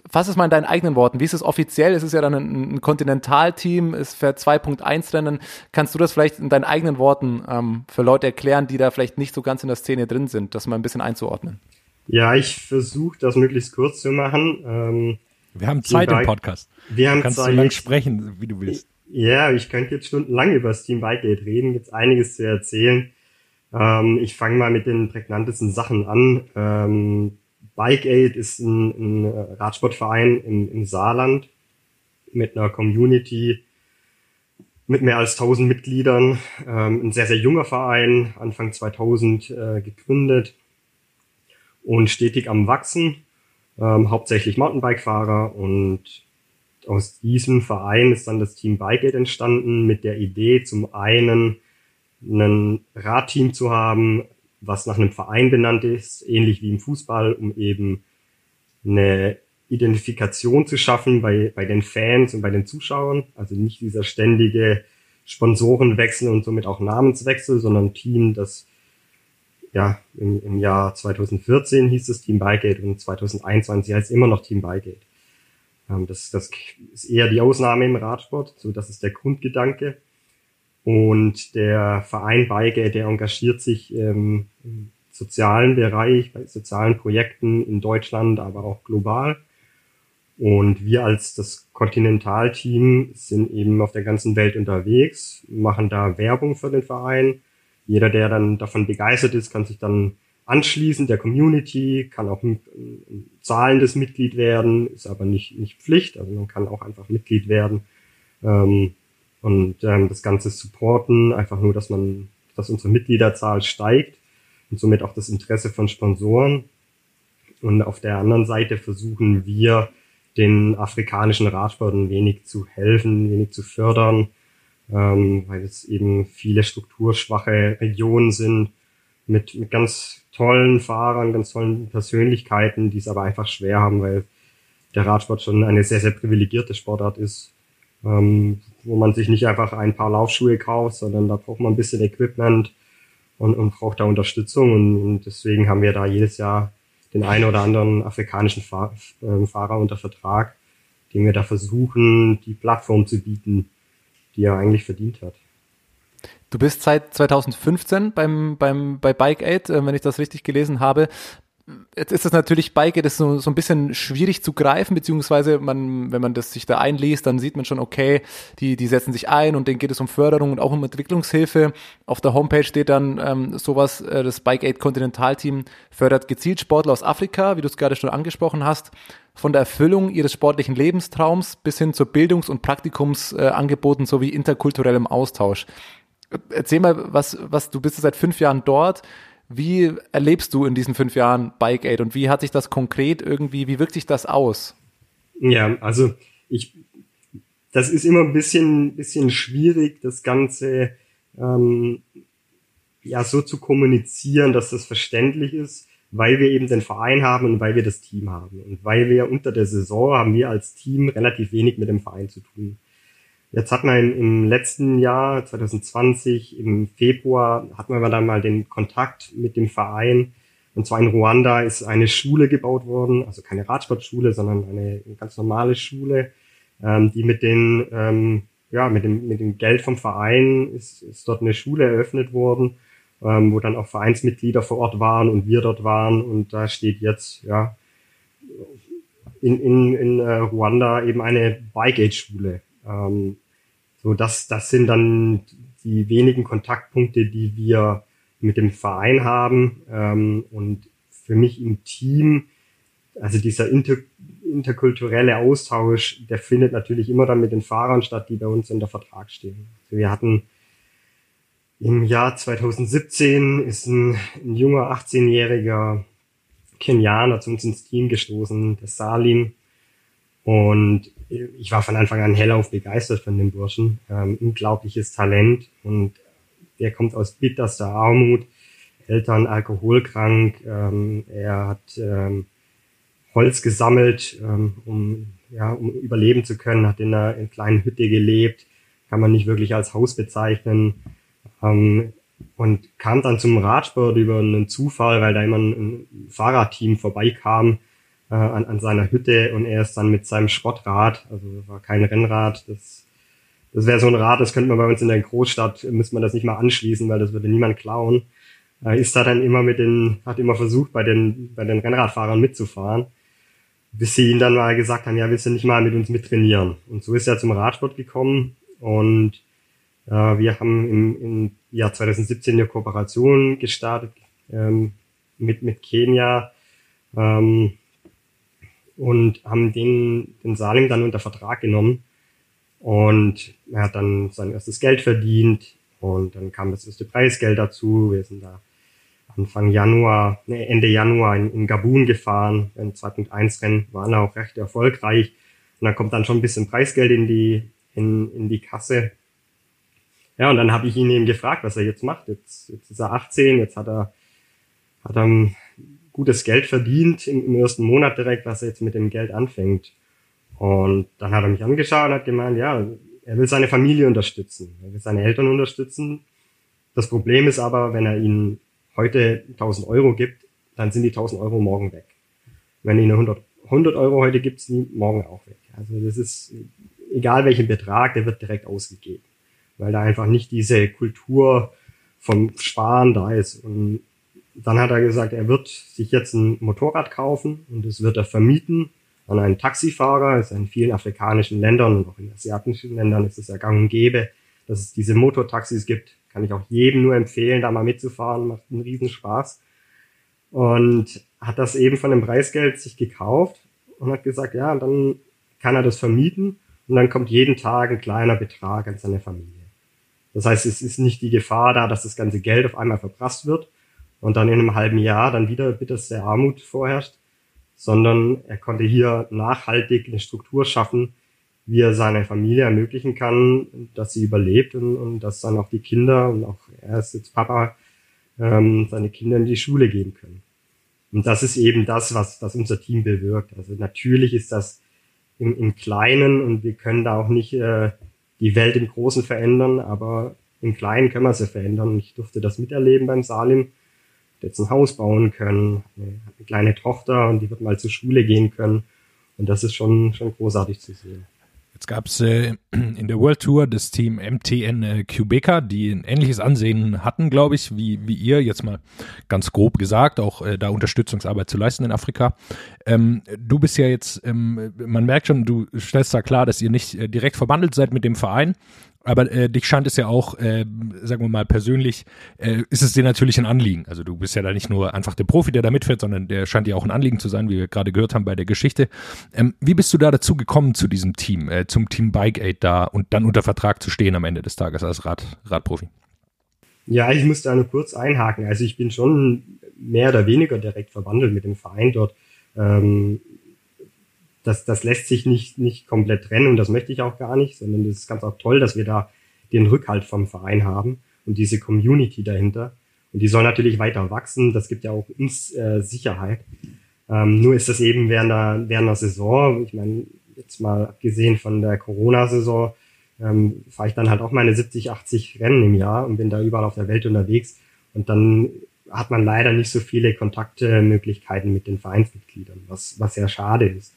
fass es mal in deinen eigenen Worten. Wie ist es offiziell? Es ist ja dann ein, ein Kontinentalteam, es fährt 2.1 Rennen. Kannst du das vielleicht in deinen eigenen Worten ähm, für Leute erklären, die da vielleicht nicht so ganz in der Szene drin sind, das mal ein bisschen einzuordnen? Ja, ich versuche das möglichst kurz zu machen. Ähm, wir haben Zeit im Podcast. Wir haben Kannst Zeit. so lang sprechen, wie du willst. Ja, ich könnte jetzt stundenlang über das Team Bikegate reden, gibt's einiges zu erzählen. Ähm, ich fange mal mit den prägnantesten Sachen an. Ähm, Bikeaid ist ein, ein Radsportverein im, im Saarland mit einer Community mit mehr als 1000 Mitgliedern. Ähm, ein sehr, sehr junger Verein, Anfang 2000 äh, gegründet und stetig am Wachsen. Ähm, hauptsächlich Mountainbike-Fahrer und aus diesem Verein ist dann das Team Bikeaid entstanden mit der Idee, zum einen ein Radteam zu haben, was nach einem Verein benannt ist, ähnlich wie im Fußball, um eben eine Identifikation zu schaffen bei, bei den Fans und bei den Zuschauern. Also nicht dieser ständige Sponsorenwechsel und somit auch Namenswechsel, sondern ein Team, das ja im, im Jahr 2014 hieß es Team Bikeaid und 2021 heißt immer noch Team Bikeaid. Ähm, das, das ist eher die Ausnahme im Radsport, so das ist der Grundgedanke. Und der Verein Beige, der engagiert sich ähm, im sozialen Bereich, bei sozialen Projekten in Deutschland, aber auch global. Und wir als das Kontinentalteam sind eben auf der ganzen Welt unterwegs, machen da Werbung für den Verein. Jeder, der dann davon begeistert ist, kann sich dann anschließen der Community, kann auch ein, ein zahlendes Mitglied werden, ist aber nicht, nicht Pflicht, also man kann auch einfach Mitglied werden ähm, und ähm, das Ganze supporten, einfach nur, dass man, dass unsere Mitgliederzahl steigt und somit auch das Interesse von Sponsoren. Und auf der anderen Seite versuchen wir, den afrikanischen Radsport ein wenig zu helfen, ein wenig zu fördern, ähm, weil es eben viele strukturschwache Regionen sind mit, mit ganz tollen Fahrern, ganz tollen Persönlichkeiten, die es aber einfach schwer haben, weil der Radsport schon eine sehr, sehr privilegierte Sportart ist, ähm, wo man sich nicht einfach ein paar Laufschuhe kauft, sondern da braucht man ein bisschen Equipment und, und braucht da Unterstützung und, und deswegen haben wir da jedes Jahr den einen oder anderen afrikanischen Fahr äh, Fahrer unter Vertrag, den wir da versuchen, die Plattform zu bieten, die er eigentlich verdient hat. Du bist seit 2015 beim, beim, bei Bike Aid, äh, wenn ich das richtig gelesen habe. Jetzt ist das natürlich Bike, das ist so, so ein bisschen schwierig zu greifen, beziehungsweise man, wenn man das sich da einliest, dann sieht man schon, okay, die, die setzen sich ein und denen geht es um Förderung und auch um Entwicklungshilfe. Auf der Homepage steht dann ähm, sowas, äh, das Bike Aid Kontinentalteam fördert gezielt Sportler aus Afrika, wie du es gerade schon angesprochen hast, von der Erfüllung ihres sportlichen Lebenstraums bis hin zu Bildungs- und Praktikumsangeboten äh, sowie interkulturellem Austausch. Erzähl mal, was, was, du bist seit fünf Jahren dort. Wie erlebst du in diesen fünf Jahren Bike Aid und wie hat sich das konkret irgendwie, wie wirkt sich das aus? Ja, also ich, das ist immer ein bisschen, bisschen schwierig, das Ganze ähm, ja so zu kommunizieren, dass das verständlich ist, weil wir eben den Verein haben und weil wir das Team haben und weil wir unter der Saison haben wir als Team relativ wenig mit dem Verein zu tun. Jetzt hat man im letzten Jahr, 2020, im Februar, hatten wir dann mal den Kontakt mit dem Verein. Und zwar in Ruanda ist eine Schule gebaut worden, also keine Radsportschule, sondern eine ganz normale Schule, ähm, die mit den, ähm, ja, mit dem, mit dem Geld vom Verein ist, ist dort eine Schule eröffnet worden, ähm, wo dann auch Vereinsmitglieder vor Ort waren und wir dort waren. Und da steht jetzt, ja, in, in, in äh, Ruanda eben eine Bike-Aid-Schule. Ähm, so, das, das sind dann die wenigen Kontaktpunkte, die wir mit dem Verein haben. Ähm, und für mich im Team, also dieser inter, interkulturelle Austausch, der findet natürlich immer dann mit den Fahrern statt, die bei uns in der Vertrag stehen. Also wir hatten im Jahr 2017 ist ein, ein junger 18-jähriger Kenianer zu uns ins Team gestoßen, der Salim. Und ich war von Anfang an hellauf begeistert von dem Burschen. Ähm, unglaubliches Talent und der kommt aus bitterster Armut, Eltern alkoholkrank, ähm, er hat ähm, Holz gesammelt, ähm, um, ja, um überleben zu können, hat in einer, in einer kleinen Hütte gelebt, kann man nicht wirklich als Haus bezeichnen. Ähm, und kam dann zum Radsport über einen Zufall, weil da immer ein, ein Fahrradteam vorbeikam, äh, an, an seiner Hütte und er ist dann mit seinem Schrottrad, also war kein Rennrad, das, das wäre so ein Rad, das könnte man bei uns in der Großstadt, müsste man das nicht mal anschließen, weil das würde niemand klauen. Äh, ist da dann immer mit den, hat immer versucht, bei den, bei den Rennradfahrern mitzufahren, bis sie ihn dann mal gesagt haben, ja, willst du nicht mal mit uns mittrainieren? Und so ist er zum Radsport gekommen und äh, wir haben im, im Jahr 2017 eine Kooperation gestartet ähm, mit, mit Kenia. Ähm, und haben den, den Salim dann unter Vertrag genommen. Und er hat dann sein erstes Geld verdient und dann kam das erste Preisgeld dazu. Wir sind da Anfang Januar, nee, Ende Januar in, in Gabun gefahren, ein 2.1 Rennen, waren auch recht erfolgreich. Und dann kommt dann schon ein bisschen Preisgeld in die, in, in die Kasse. Ja, und dann habe ich ihn eben gefragt, was er jetzt macht. Jetzt, jetzt ist er 18, jetzt hat er, hat er gutes Geld verdient im, im ersten Monat direkt, was er jetzt mit dem Geld anfängt. Und dann hat er mich angeschaut und hat gemeint, ja, er will seine Familie unterstützen, er will seine Eltern unterstützen. Das Problem ist aber, wenn er ihnen heute 1000 Euro gibt, dann sind die 1000 Euro morgen weg. Wenn er ihnen 100, 100 Euro heute gibt, sind die morgen auch weg. Also das ist, egal welchen Betrag, der wird direkt ausgegeben. Weil da einfach nicht diese Kultur vom Sparen da ist. Und dann hat er gesagt, er wird sich jetzt ein Motorrad kaufen und das wird er vermieten an einen Taxifahrer. Das ist in vielen afrikanischen Ländern und auch in asiatischen Ländern ist es ja gang und gäbe, dass es diese Motortaxis gibt. Kann ich auch jedem nur empfehlen, da mal mitzufahren. Macht einen Riesenspaß. Und hat das eben von dem Preisgeld sich gekauft und hat gesagt, ja, dann kann er das vermieten und dann kommt jeden Tag ein kleiner Betrag an seine Familie. Das heißt, es ist nicht die Gefahr da, dass das ganze Geld auf einmal verprasst wird, und dann in einem halben Jahr dann wieder bitterste Armut vorherrscht, sondern er konnte hier nachhaltig eine Struktur schaffen, wie er seiner Familie ermöglichen kann, dass sie überlebt und, und dass dann auch die Kinder und auch er ist jetzt Papa, ähm, seine Kinder in die Schule gehen können. Und das ist eben das, was, was unser Team bewirkt. Also natürlich ist das im, im Kleinen und wir können da auch nicht äh, die Welt im Großen verändern, aber im Kleinen können wir sie verändern. Ich durfte das miterleben beim Salim jetzt ein Haus bauen können, eine, eine kleine Tochter und die wird mal zur Schule gehen können. Und das ist schon, schon großartig zu sehen. Jetzt gab es äh, *clears throat* in der World Tour das Team MTN äh, Quebeca, die ein ähnliches Ansehen hatten, glaube ich, wie, wie ihr, jetzt mal ganz grob gesagt, auch äh, da Unterstützungsarbeit zu leisten in Afrika. Ähm, du bist ja jetzt, ähm, man merkt schon, du stellst da klar, dass ihr nicht äh, direkt verbandelt seid mit dem Verein, aber äh, dich scheint es ja auch, äh, sagen wir mal persönlich, äh, ist es dir natürlich ein Anliegen. Also du bist ja da nicht nur einfach der Profi, der da mitfährt, sondern der scheint dir auch ein Anliegen zu sein, wie wir gerade gehört haben bei der Geschichte. Ähm, wie bist du da dazu gekommen zu diesem Team, äh, zum Team Bike Aid da und dann unter Vertrag zu stehen am Ende des Tages als Rad, Radprofi? Ja, ich muss da nur kurz einhaken. Also ich bin schon mehr oder weniger direkt verwandelt mit dem Verein dort. Ähm, das, das lässt sich nicht, nicht komplett trennen und das möchte ich auch gar nicht, sondern das ist ganz auch toll, dass wir da den Rückhalt vom Verein haben und diese Community dahinter. Und die soll natürlich weiter wachsen, das gibt ja auch uns äh, Sicherheit. Ähm, nur ist das eben während der, während der Saison, ich meine, jetzt mal abgesehen von der Corona-Saison, ähm, fahre ich dann halt auch meine 70, 80 Rennen im Jahr und bin da überall auf der Welt unterwegs. Und dann hat man leider nicht so viele Kontaktmöglichkeiten mit den Vereinsmitgliedern, was, was sehr schade ist.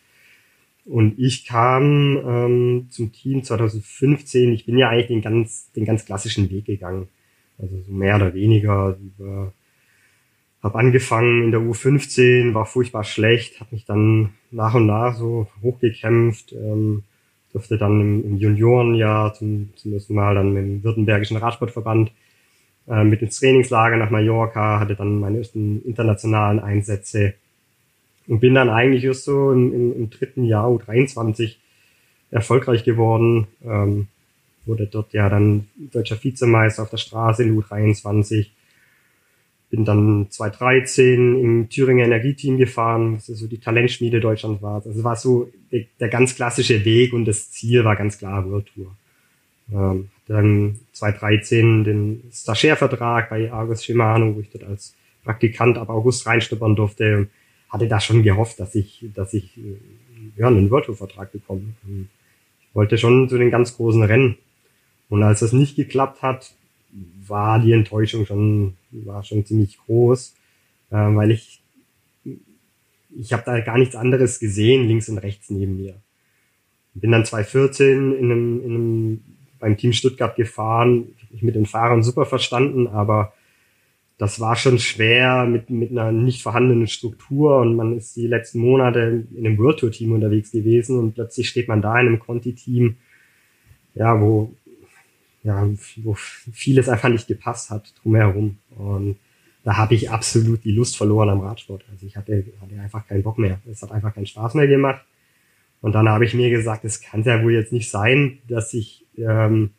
Und ich kam ähm, zum Team 2015. Ich bin ja eigentlich den ganz, den ganz klassischen Weg gegangen. Also so mehr oder weniger über habe angefangen in der U15, war furchtbar schlecht, habe mich dann nach und nach so hochgekämpft, ähm, durfte dann im, im Juniorenjahr zum, zum ersten Mal dann mit dem Württembergischen Radsportverband äh, mit ins Trainingslager nach Mallorca, hatte dann meine ersten internationalen Einsätze und bin dann eigentlich erst so im, im, im dritten Jahr U23 erfolgreich geworden. Ähm, wurde dort ja dann deutscher Vizemeister auf der Straße in U23. Bin dann 2013 im Thüringer Energieteam gefahren, was so die Talentschmiede Deutschland war. Also es war so der, der, ganz klassische Weg und das Ziel war ganz klar World Tour. Ähm, dann 2013 den Stagiaire-Vertrag bei Argus Shimano, wo ich dort als Praktikant ab August reinschnuppern durfte hatte da schon gehofft, dass ich, dass ich äh, ja, einen World Tour Vertrag bekomme. Ich wollte schon zu den ganz großen Rennen. Und als das nicht geklappt hat, war die Enttäuschung schon, war schon ziemlich groß, äh, weil ich, ich habe da gar nichts anderes gesehen, links und rechts neben mir. Bin dann 2014 in einem, in einem, beim Team Stuttgart gefahren, ich mich mit den Fahrern super verstanden, aber das war schon schwer mit, mit einer nicht vorhandenen Struktur und man ist die letzten Monate in einem World Tour Team unterwegs gewesen und plötzlich steht man da in einem Conti Team, ja, wo, ja, wo vieles einfach nicht gepasst hat drumherum und da habe ich absolut die Lust verloren am Radsport. Also ich hatte, hatte einfach keinen Bock mehr. Es hat einfach keinen Spaß mehr gemacht. Und dann habe ich mir gesagt, es kann ja wohl jetzt nicht sein, dass ich ähm,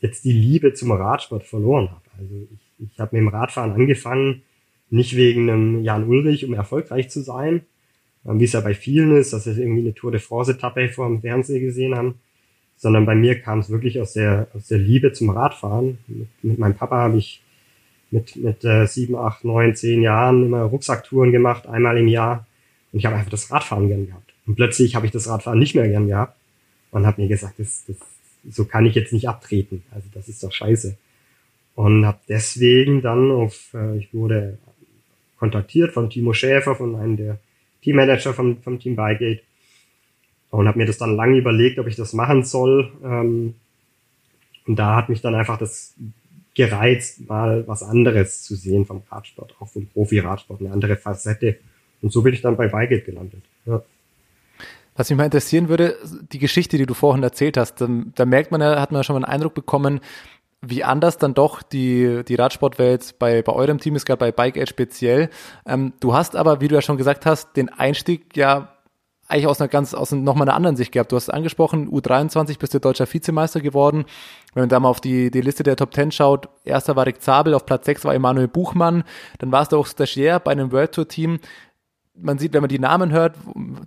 jetzt die Liebe zum Radsport verloren habe. Also ich ich habe mit dem Radfahren angefangen, nicht wegen einem Jan Ulrich, um erfolgreich zu sein, wie es ja bei vielen ist, dass sie irgendwie eine Tour de France-Etappe vor dem Fernseher gesehen haben, sondern bei mir kam es wirklich aus der, aus der Liebe zum Radfahren. Mit, mit meinem Papa habe ich mit, mit äh, sieben, acht, neun, zehn Jahren immer Rucksacktouren gemacht, einmal im Jahr. Und ich habe einfach das Radfahren gern gehabt. Und plötzlich habe ich das Radfahren nicht mehr gern gehabt und habe mir gesagt, das, das, so kann ich jetzt nicht abtreten. Also das ist doch scheiße und habe deswegen dann auf, äh, ich wurde kontaktiert von Timo Schäfer, von einem der Teammanager vom, vom Team Bygate und habe mir das dann lange überlegt, ob ich das machen soll. Ähm, und da hat mich dann einfach das gereizt, mal was anderes zu sehen vom Radsport, auch vom Profi-Radsport, eine andere Facette. Und so bin ich dann bei Bygate gelandet. Ja. Was mich mal interessieren würde, die Geschichte, die du vorhin erzählt hast, da, da merkt man ja, hat man ja schon mal einen Eindruck bekommen, wie anders dann doch die, die Radsportwelt bei, bei eurem Team ist, gerade bei Bike Edge speziell. Ähm, du hast aber, wie du ja schon gesagt hast, den Einstieg ja eigentlich aus einer ganz, aus nochmal einer anderen Sicht gehabt. Du hast angesprochen, U23 bist du deutscher Vizemeister geworden. Wenn man da mal auf die, die Liste der Top 10 schaut, erster war Rick Zabel, auf Platz 6 war Emanuel Buchmann, dann warst du auch Stagiaire bei einem World Tour Team. Man sieht, wenn man die Namen hört,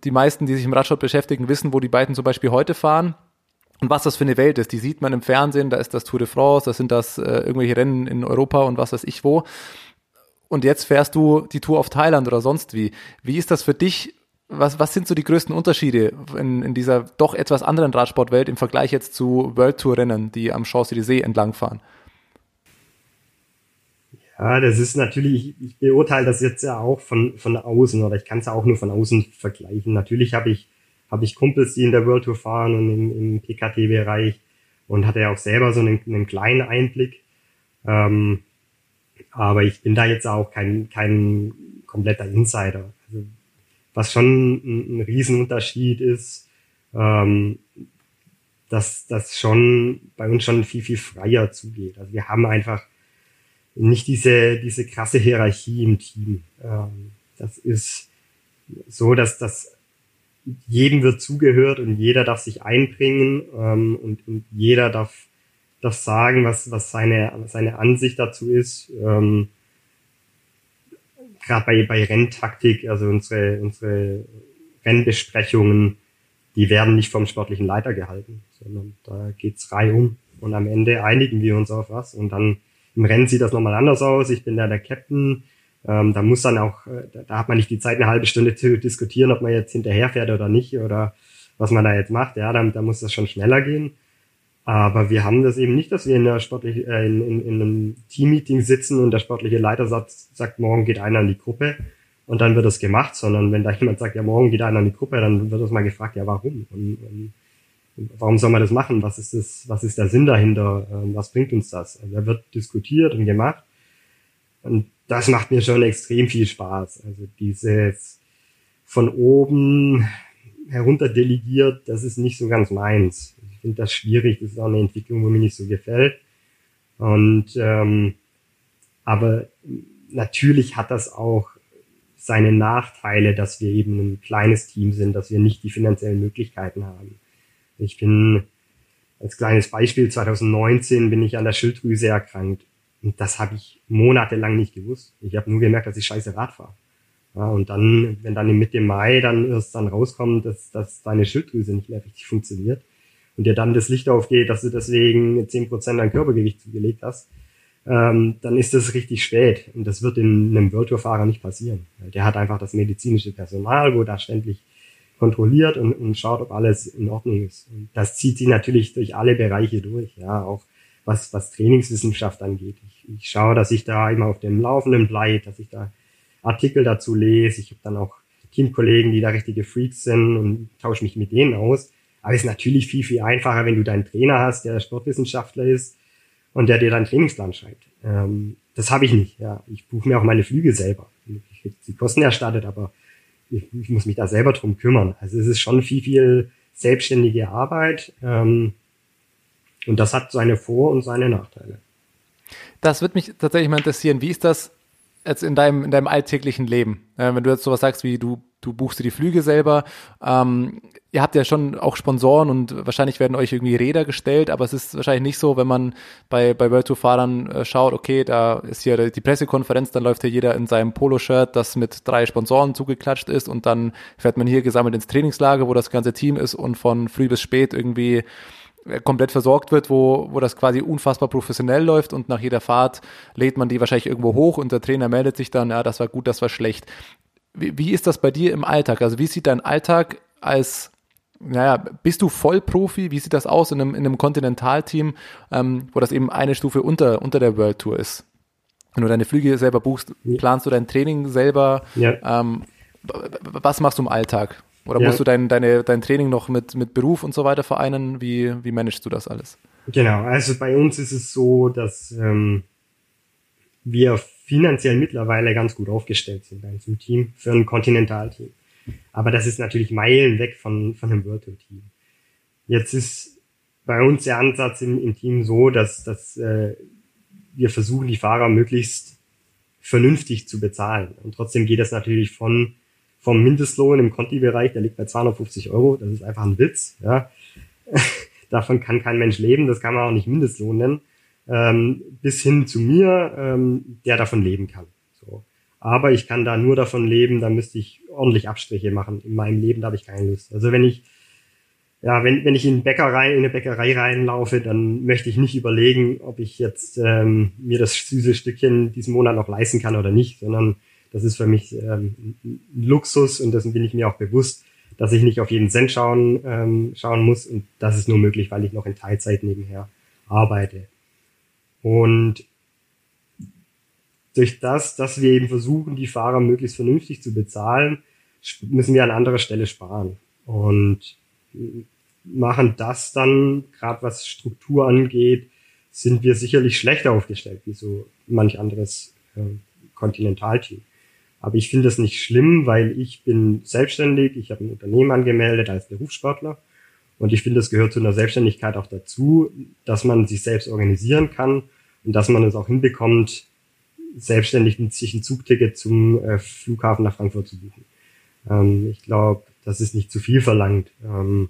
die meisten, die sich im Radsport beschäftigen, wissen, wo die beiden zum Beispiel heute fahren. Und was das für eine Welt ist, die sieht man im Fernsehen, da ist das Tour de France, da sind das äh, irgendwelche Rennen in Europa und was weiß ich wo. Und jetzt fährst du die Tour auf Thailand oder sonst wie. Wie ist das für dich? Was, was sind so die größten Unterschiede in, in dieser doch etwas anderen Radsportwelt im Vergleich jetzt zu World Tour Rennen, die am Champs-Élysées entlangfahren? Ja, das ist natürlich, ich beurteile das jetzt ja auch von, von außen oder ich kann es ja auch nur von außen vergleichen. Natürlich habe ich habe ich Kumpels, die in der World Tour fahren und im, im PKT-Bereich und hatte ja auch selber so einen, einen kleinen Einblick. Ähm, aber ich bin da jetzt auch kein, kein kompletter Insider. Also, was schon ein, ein Riesenunterschied ist, ähm, dass das schon bei uns schon viel, viel freier zugeht. Also wir haben einfach nicht diese, diese krasse Hierarchie im Team. Ähm, das ist so, dass das jedem wird zugehört und jeder darf sich einbringen ähm, und, und jeder darf, darf sagen, was, was seine, seine Ansicht dazu ist. Ähm, Gerade bei, bei Renntaktik, also unsere, unsere Rennbesprechungen, die werden nicht vom sportlichen Leiter gehalten, sondern da geht's reihum. Und am Ende einigen wir uns auf was. Und dann im Rennen sieht das nochmal anders aus. Ich bin da der Captain. Ähm, da muss dann auch, äh, da hat man nicht die Zeit, eine halbe Stunde zu diskutieren, ob man jetzt hinterherfährt oder nicht oder was man da jetzt macht. Ja, dann, da muss das schon schneller gehen. Aber wir haben das eben nicht, dass wir in, der sportliche, äh, in, in, in einem Teammeeting sitzen und der sportliche Leiter sagt, sagt, morgen geht einer in die Gruppe und dann wird das gemacht, sondern wenn da jemand sagt, ja, morgen geht einer in die Gruppe, dann wird das mal gefragt, ja, warum? Und, und warum soll man das machen? Was ist das, was ist der Sinn dahinter? Ähm, was bringt uns das? Also da wird diskutiert und gemacht. Und das macht mir schon extrem viel Spaß. Also dieses von oben herunter delegiert, das ist nicht so ganz meins. Ich finde das schwierig, das ist auch eine Entwicklung, wo mir nicht so gefällt. Und ähm, aber natürlich hat das auch seine Nachteile, dass wir eben ein kleines Team sind, dass wir nicht die finanziellen Möglichkeiten haben. Ich bin als kleines Beispiel 2019 bin ich an der Schilddrüse erkrankt und das habe ich monatelang nicht gewusst. Ich habe nur gemerkt, dass ich scheiße Rad fahre. Ja, und dann, wenn dann im Mitte Mai dann erst dann rauskommt, dass, dass deine Schilddrüse nicht mehr richtig funktioniert und dir dann das Licht aufgeht, dass du deswegen zehn Prozent dein Körpergewicht zugelegt hast, ähm, dann ist das richtig spät. Und das wird in einem World Tour Fahrer nicht passieren. Der hat einfach das medizinische Personal, wo da ständig kontrolliert und, und schaut, ob alles in Ordnung ist. Und das zieht sich natürlich durch alle Bereiche durch, ja, auch was, was Trainingswissenschaft angeht. Ich, ich schaue, dass ich da immer auf dem Laufenden bleibe, dass ich da Artikel dazu lese. Ich habe dann auch Teamkollegen, die da richtige Freaks sind und tausche mich mit denen aus. Aber es ist natürlich viel, viel einfacher, wenn du deinen Trainer hast, der Sportwissenschaftler ist und der dir deinen Trainingsplan schreibt. Ähm, das habe ich nicht. Ja, ich buche mir auch meine Flüge selber. Ich kriege die Kosten erstattet, aber ich, ich, muss mich da selber drum kümmern. Also es ist schon viel, viel selbstständige Arbeit. Ähm, und das hat seine Vor- und seine Nachteile. Das wird mich tatsächlich mal interessieren. Wie ist das jetzt in deinem, in deinem alltäglichen Leben? Äh, wenn du jetzt sowas sagst wie du, du buchst dir die Flüge selber, ähm, ihr habt ja schon auch Sponsoren und wahrscheinlich werden euch irgendwie Räder gestellt, aber es ist wahrscheinlich nicht so, wenn man bei, bei World Tour Fahrern äh, schaut, okay, da ist hier die Pressekonferenz, dann läuft hier jeder in seinem Poloshirt, das mit drei Sponsoren zugeklatscht ist und dann fährt man hier gesammelt ins Trainingslager, wo das ganze Team ist und von früh bis spät irgendwie komplett versorgt wird, wo, wo das quasi unfassbar professionell läuft und nach jeder Fahrt lädt man die wahrscheinlich irgendwo hoch und der Trainer meldet sich dann, ja, das war gut, das war schlecht. Wie, wie ist das bei dir im Alltag? Also wie sieht dein Alltag als naja, bist du Vollprofi? Wie sieht das aus in einem, in einem Kontinentalteam, ähm, wo das eben eine Stufe unter, unter der World Tour ist? Wenn du deine Flüge selber buchst, planst du dein Training selber? Ja. Ähm, was machst du im Alltag? Oder ja. musst du dein, deine, dein Training noch mit, mit Beruf und so weiter vereinen? Wie, wie managst du das alles? Genau, also bei uns ist es so, dass ähm, wir finanziell mittlerweile ganz gut aufgestellt sind bei unserem Team für ein Kontinentalteam. Aber das ist natürlich Meilen weg von, von einem Virtual Team. Jetzt ist bei uns der Ansatz im, im Team so, dass, dass äh, wir versuchen, die Fahrer möglichst vernünftig zu bezahlen. Und trotzdem geht das natürlich von vom Mindestlohn im Conti-Bereich, der liegt bei 250 Euro, das ist einfach ein Witz. Ja. *laughs* Davon kann kein Mensch leben, das kann man auch nicht Mindestlohn nennen, ähm, bis hin zu mir, ähm, der davon leben kann. Aber ich kann da nur davon leben, da müsste ich ordentlich Abstriche machen. In meinem Leben da habe ich keine Lust. Also wenn ich, ja, wenn, wenn ich in, Bäckerei, in eine Bäckerei reinlaufe, dann möchte ich nicht überlegen, ob ich jetzt ähm, mir das süße Stückchen diesen Monat noch leisten kann oder nicht, sondern das ist für mich ähm, ein Luxus und dessen bin ich mir auch bewusst, dass ich nicht auf jeden Cent schauen, ähm, schauen muss und das ist nur möglich, weil ich noch in Teilzeit nebenher arbeite. Und durch das, dass wir eben versuchen, die Fahrer möglichst vernünftig zu bezahlen, müssen wir an anderer Stelle sparen. und machen das dann, gerade was Struktur angeht, sind wir sicherlich schlechter aufgestellt wie so manch anderes äh, Kontinentalteam. Aber ich finde das nicht schlimm, weil ich bin selbstständig, ich habe ein Unternehmen angemeldet als Berufssportler und ich finde, es gehört zu einer Selbstständigkeit auch dazu, dass man sich selbst organisieren kann und dass man es auch hinbekommt, selbstständig sich ein Zugticket zum äh, Flughafen nach Frankfurt zu buchen. Ähm, ich glaube, das ist nicht zu viel verlangt. Ähm,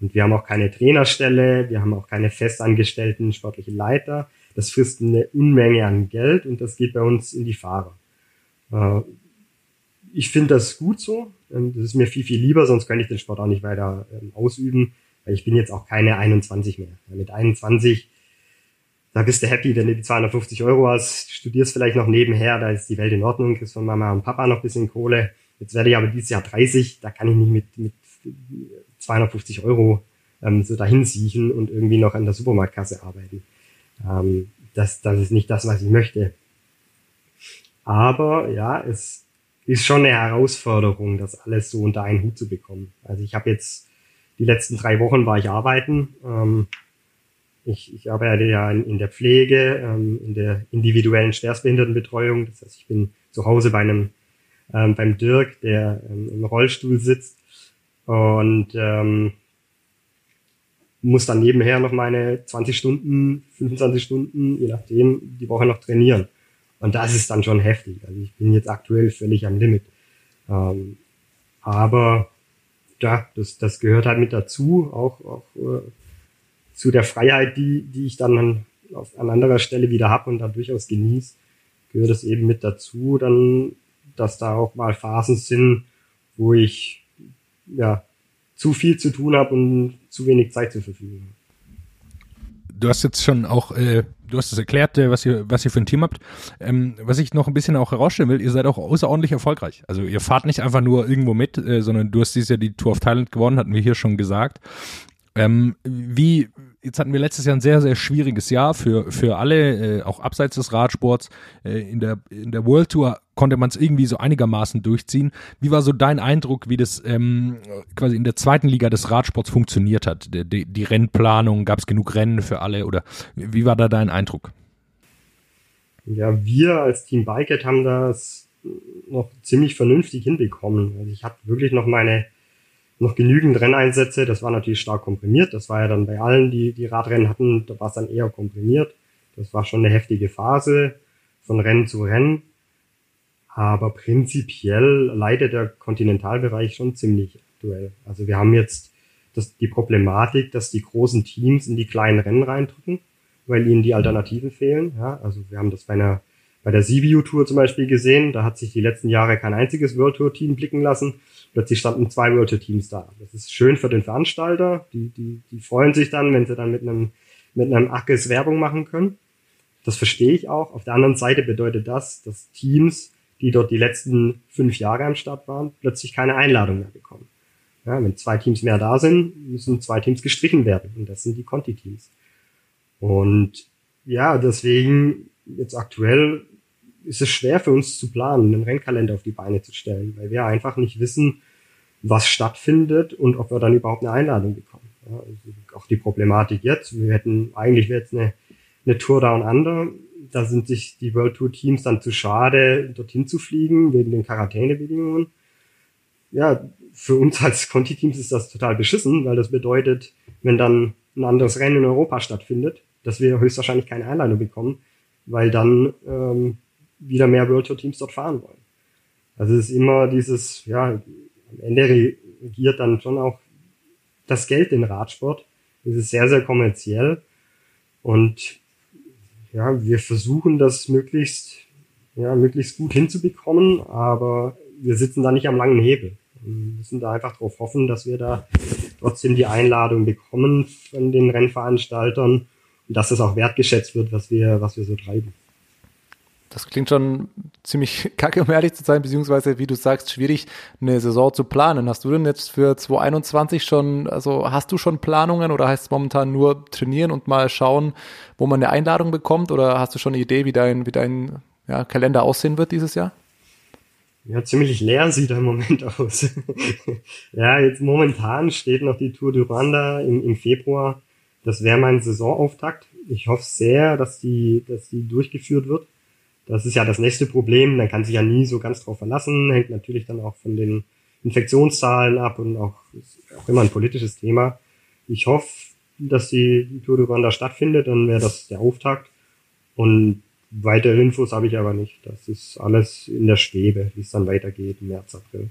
und wir haben auch keine Trainerstelle, wir haben auch keine festangestellten sportlichen Leiter. Das frisst eine Unmenge an Geld und das geht bei uns in die Fahrer. Äh, ich finde das gut so. Ähm, das ist mir viel, viel lieber, sonst könnte ich den Sport auch nicht weiter ähm, ausüben, weil ich bin jetzt auch keine 21 mehr. Mit 21, da bist du happy, wenn du die 250 Euro hast, studierst vielleicht noch nebenher, da ist die Welt in Ordnung, kriegst von Mama und Papa noch ein bisschen Kohle. Jetzt werde ich aber dieses Jahr 30, da kann ich nicht mit, mit 250 Euro ähm, so dahin siechen und irgendwie noch an der Supermarktkasse arbeiten. Ähm, das, das ist nicht das, was ich möchte. Aber ja, es ist schon eine Herausforderung, das alles so unter einen Hut zu bekommen. Also ich habe jetzt die letzten drei Wochen war ich arbeiten. Ähm, ich, ich arbeite ja in, in der Pflege, ähm, in der individuellen Schwerstbehindertenbetreuung. Das heißt, ich bin zu Hause bei einem ähm, beim Dirk, der ähm, im Rollstuhl sitzt und ähm, muss dann nebenher noch meine 20 Stunden, 25 Stunden, je nachdem, die Woche noch trainieren. Und das ist dann schon heftig. Also ich bin jetzt aktuell völlig am Limit. Ähm, aber ja, das, das gehört halt mit dazu, auch, auch äh, zu der Freiheit, die, die ich dann an, auf, an anderer Stelle wieder habe und da durchaus genieße, gehört es eben mit dazu, dann, dass da auch mal Phasen sind, wo ich ja zu viel zu tun habe und zu wenig Zeit zur Verfügung habe du hast jetzt schon auch, äh, du hast es erklärt, äh, was ihr, was ihr für ein Team habt. Ähm, was ich noch ein bisschen auch herausstellen will, ihr seid auch außerordentlich erfolgreich. Also ihr fahrt nicht einfach nur irgendwo mit, äh, sondern du hast dieses Jahr die Tour of Thailand gewonnen, hatten wir hier schon gesagt. Ähm, wie, jetzt hatten wir letztes Jahr ein sehr, sehr schwieriges Jahr für, für alle, äh, auch abseits des Radsports. Äh, in, der, in der World Tour konnte man es irgendwie so einigermaßen durchziehen. Wie war so dein Eindruck, wie das ähm, quasi in der zweiten Liga des Radsports funktioniert hat? Die, die, die Rennplanung, gab es genug Rennen für alle oder wie war da dein Eindruck? Ja, wir als Team Bikehead haben das noch ziemlich vernünftig hinbekommen. Also ich hatte wirklich noch meine noch genügend Renneinsätze. Das war natürlich stark komprimiert. Das war ja dann bei allen, die die Radrennen hatten, da war es dann eher komprimiert. Das war schon eine heftige Phase von Rennen zu Rennen. Aber prinzipiell leidet der Kontinentalbereich schon ziemlich aktuell. Also wir haben jetzt das, die Problematik, dass die großen Teams in die kleinen Rennen reindrücken, weil ihnen die Alternativen fehlen. Ja, also wir haben das bei einer bei der Sibiu Tour zum Beispiel gesehen. Da hat sich die letzten Jahre kein einziges World Tour Team blicken lassen. Plötzlich standen zwei Tour Teams da. Das ist schön für den Veranstalter. Die, die, die freuen sich dann, wenn sie dann mit einem, mit einem Ackes Werbung machen können. Das verstehe ich auch. Auf der anderen Seite bedeutet das, dass Teams, die dort die letzten fünf Jahre am Start waren, plötzlich keine Einladung mehr bekommen. Ja, wenn zwei Teams mehr da sind, müssen zwei Teams gestrichen werden. Und das sind die Conti-Teams. Und ja, deswegen jetzt aktuell ist es schwer für uns zu planen, einen Rennkalender auf die Beine zu stellen, weil wir einfach nicht wissen, was stattfindet und ob wir dann überhaupt eine Einladung bekommen. Ja, also auch die Problematik jetzt. Wir hätten eigentlich wäre jetzt eine, eine Tour Down Under. Da sind sich die World Tour Teams dann zu schade, dorthin zu fliegen, wegen den Quarantänebedingungen. Ja, für uns als Conti-Teams ist das total beschissen, weil das bedeutet, wenn dann ein anderes Rennen in Europa stattfindet, dass wir höchstwahrscheinlich keine Einladung bekommen, weil dann ähm, wieder mehr World Tour Teams dort fahren wollen. Also es ist immer dieses, ja, am Ende regiert dann schon auch das Geld den Radsport. Es ist sehr, sehr kommerziell und ja, wir versuchen das möglichst, ja, möglichst gut hinzubekommen, aber wir sitzen da nicht am langen Hebel. Wir müssen da einfach darauf hoffen, dass wir da trotzdem die Einladung bekommen von den Rennveranstaltern und dass es auch wertgeschätzt wird, was wir, was wir so treiben. Das klingt schon ziemlich *laughs* kacke, um ehrlich zu sein, beziehungsweise, wie du sagst, schwierig, eine Saison zu planen. Hast du denn jetzt für 2021 schon, also hast du schon Planungen oder heißt es momentan nur trainieren und mal schauen, wo man eine Einladung bekommt oder hast du schon eine Idee, wie dein, wie dein ja, Kalender aussehen wird dieses Jahr? Ja, ziemlich leer sieht er im Moment *laughs* aus. ja, jetzt momentan steht noch die Tour du Rwanda im, im Februar. Das wäre mein Saisonauftakt. Ich hoffe sehr, dass die, dass die durchgeführt wird. Das ist ja das nächste Problem. Man kann sich ja nie so ganz drauf verlassen. Hängt natürlich dann auch von den Infektionszahlen ab und auch, auch immer ein politisches Thema. Ich hoffe, dass die Tour de Rwanda stattfindet, dann wäre das der Auftakt. Und weitere Infos habe ich aber nicht. Das ist alles in der Schwebe, wie es dann weitergeht im März, April.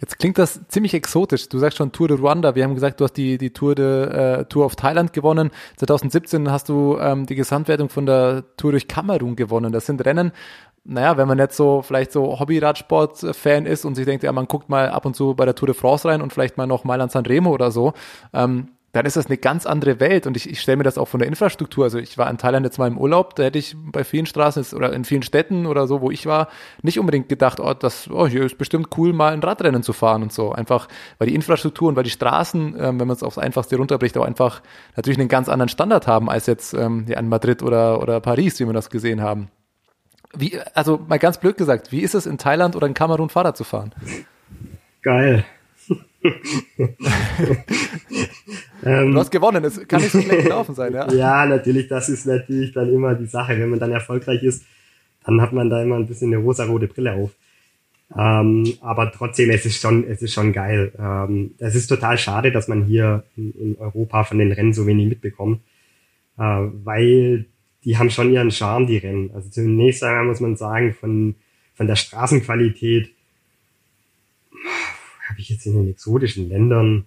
Jetzt klingt das ziemlich exotisch. Du sagst schon Tour de Rwanda. Wir haben gesagt, du hast die, die Tour, de, äh, Tour of Thailand gewonnen. 2017 hast du ähm, die Gesamtwertung von der Tour durch Kamerun gewonnen. Das sind Rennen, naja, wenn man jetzt so vielleicht so Hobby-Radsport-Fan ist und sich denkt, ja, man guckt mal ab und zu bei der Tour de France rein und vielleicht mal noch Mailand San Remo oder so, ähm, dann ist das eine ganz andere Welt. Und ich, ich stelle mir das auch von der Infrastruktur. Also ich war in Thailand jetzt mal im Urlaub, da hätte ich bei vielen Straßen oder in vielen Städten oder so, wo ich war, nicht unbedingt gedacht, oh, das, oh, hier ist bestimmt cool, mal ein Radrennen zu fahren und so. Einfach, weil die Infrastruktur und weil die Straßen, ähm, wenn man es aufs Einfachste runterbricht, auch einfach natürlich einen ganz anderen Standard haben als jetzt ähm, ja, in Madrid oder, oder Paris, wie wir das gesehen haben. Wie, also mal ganz blöd gesagt, wie ist es in Thailand oder in Kamerun Fahrrad zu fahren? Geil. *laughs* ähm, du hast gewonnen, es kann nicht so schlecht gelaufen sein, ja? *laughs* Ja, natürlich, das ist natürlich dann immer die Sache. Wenn man dann erfolgreich ist, dann hat man da immer ein bisschen eine rosa-rote Brille auf. Ähm, aber trotzdem, es ist schon, es ist schon geil. Ähm, es ist total schade, dass man hier in, in, Europa von den Rennen so wenig mitbekommt, äh, weil die haben schon ihren Charme, die Rennen. Also zunächst einmal muss man sagen, von, von der Straßenqualität ich jetzt in den exotischen Ländern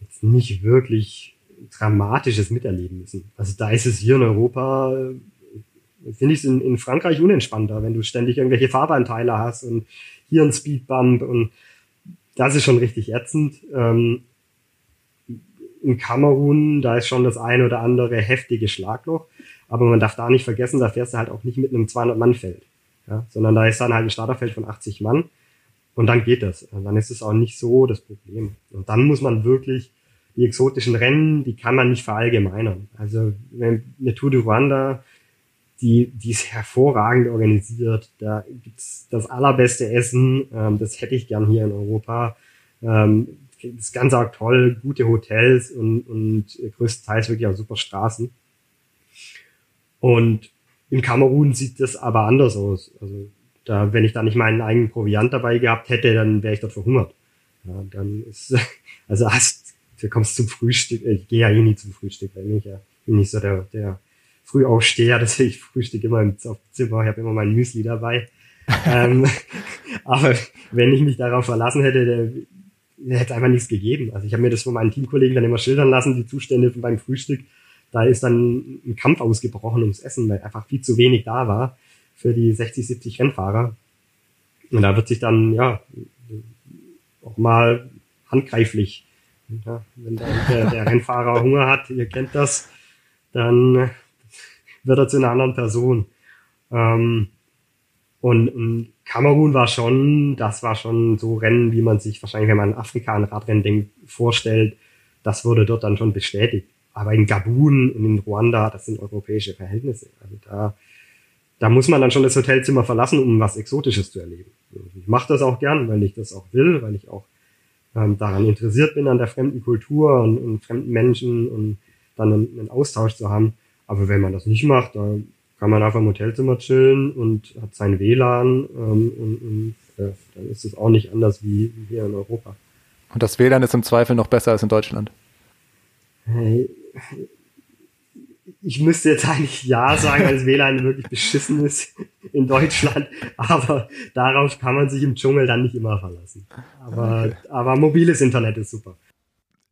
jetzt nicht wirklich Dramatisches miterleben müssen. Also da ist es hier in Europa, äh, finde ich es in, in Frankreich unentspannter, wenn du ständig irgendwelche Fahrbahnteiler hast und hier ein Speedbump und das ist schon richtig ätzend. Ähm, in Kamerun, da ist schon das ein oder andere heftige Schlagloch, aber man darf da nicht vergessen, da fährst du halt auch nicht mit einem 200-Mann-Feld, ja, sondern da ist dann halt ein Starterfeld von 80 Mann und dann geht das. Und dann ist es auch nicht so das Problem. Und dann muss man wirklich die exotischen Rennen, die kann man nicht verallgemeinern. Also eine Tour de Rwanda, die, die ist hervorragend organisiert. Da gibt's das allerbeste Essen. Ähm, das hätte ich gern hier in Europa. Ähm, das ist ganz arg toll, gute Hotels und, und größtenteils wirklich auch super Straßen. Und in Kamerun sieht das aber anders aus. Also da, wenn ich da nicht meinen eigenen Proviant dabei gehabt hätte, dann wäre ich dort verhungert. Ja, dann ist, *laughs* also hast, du kommst zum Frühstück, ich gehe ja eh nie zum Frühstück, weil ich ja bin nicht so der, der Frühaufsteher, *laughs* dass ich Frühstück immer im, Zimmer, ich habe immer mein Müsli dabei. ähm, *laughs* aber wenn ich mich darauf verlassen hätte, der, der hätte einfach nichts gegeben. Also ich habe mir das von meinen Teamkollegen dann immer schildern lassen, die Zustände beim Frühstück. Da ist dann ein Kampf ausgebrochen ums Essen, weil einfach viel zu wenig da war für die 60, 70 Rennfahrer. Und da wird sich dann, ja, auch mal handgreiflich. Ja, wenn der, der Rennfahrer Hunger hat, ihr kennt das, dann wird er zu einer anderen Person. Ähm, und, und Kamerun war schon, das war schon so Rennen, wie man sich wahrscheinlich, wenn man an Afrika ein Radrennen denkt, vorstellt. Das wurde dort dann schon bestätigt. Aber in Gabun und in Ruanda, das sind europäische Verhältnisse. Also da da muss man dann schon das Hotelzimmer verlassen, um was Exotisches zu erleben. Ich mache das auch gern, weil ich das auch will, weil ich auch ähm, daran interessiert bin, an der fremden Kultur und, und fremden Menschen und dann einen, einen, Austausch zu haben. Aber wenn man das nicht macht, dann kann man einfach im Hotelzimmer chillen und hat sein WLAN ähm, und, und äh, dann ist es auch nicht anders wie, wie hier in Europa. Und das WLAN ist im Zweifel noch besser als in Deutschland. Hey, ich müsste jetzt eigentlich Ja sagen, als WLAN wirklich beschissen ist in Deutschland, aber darauf kann man sich im Dschungel dann nicht immer verlassen. Aber, okay. aber mobiles Internet ist super.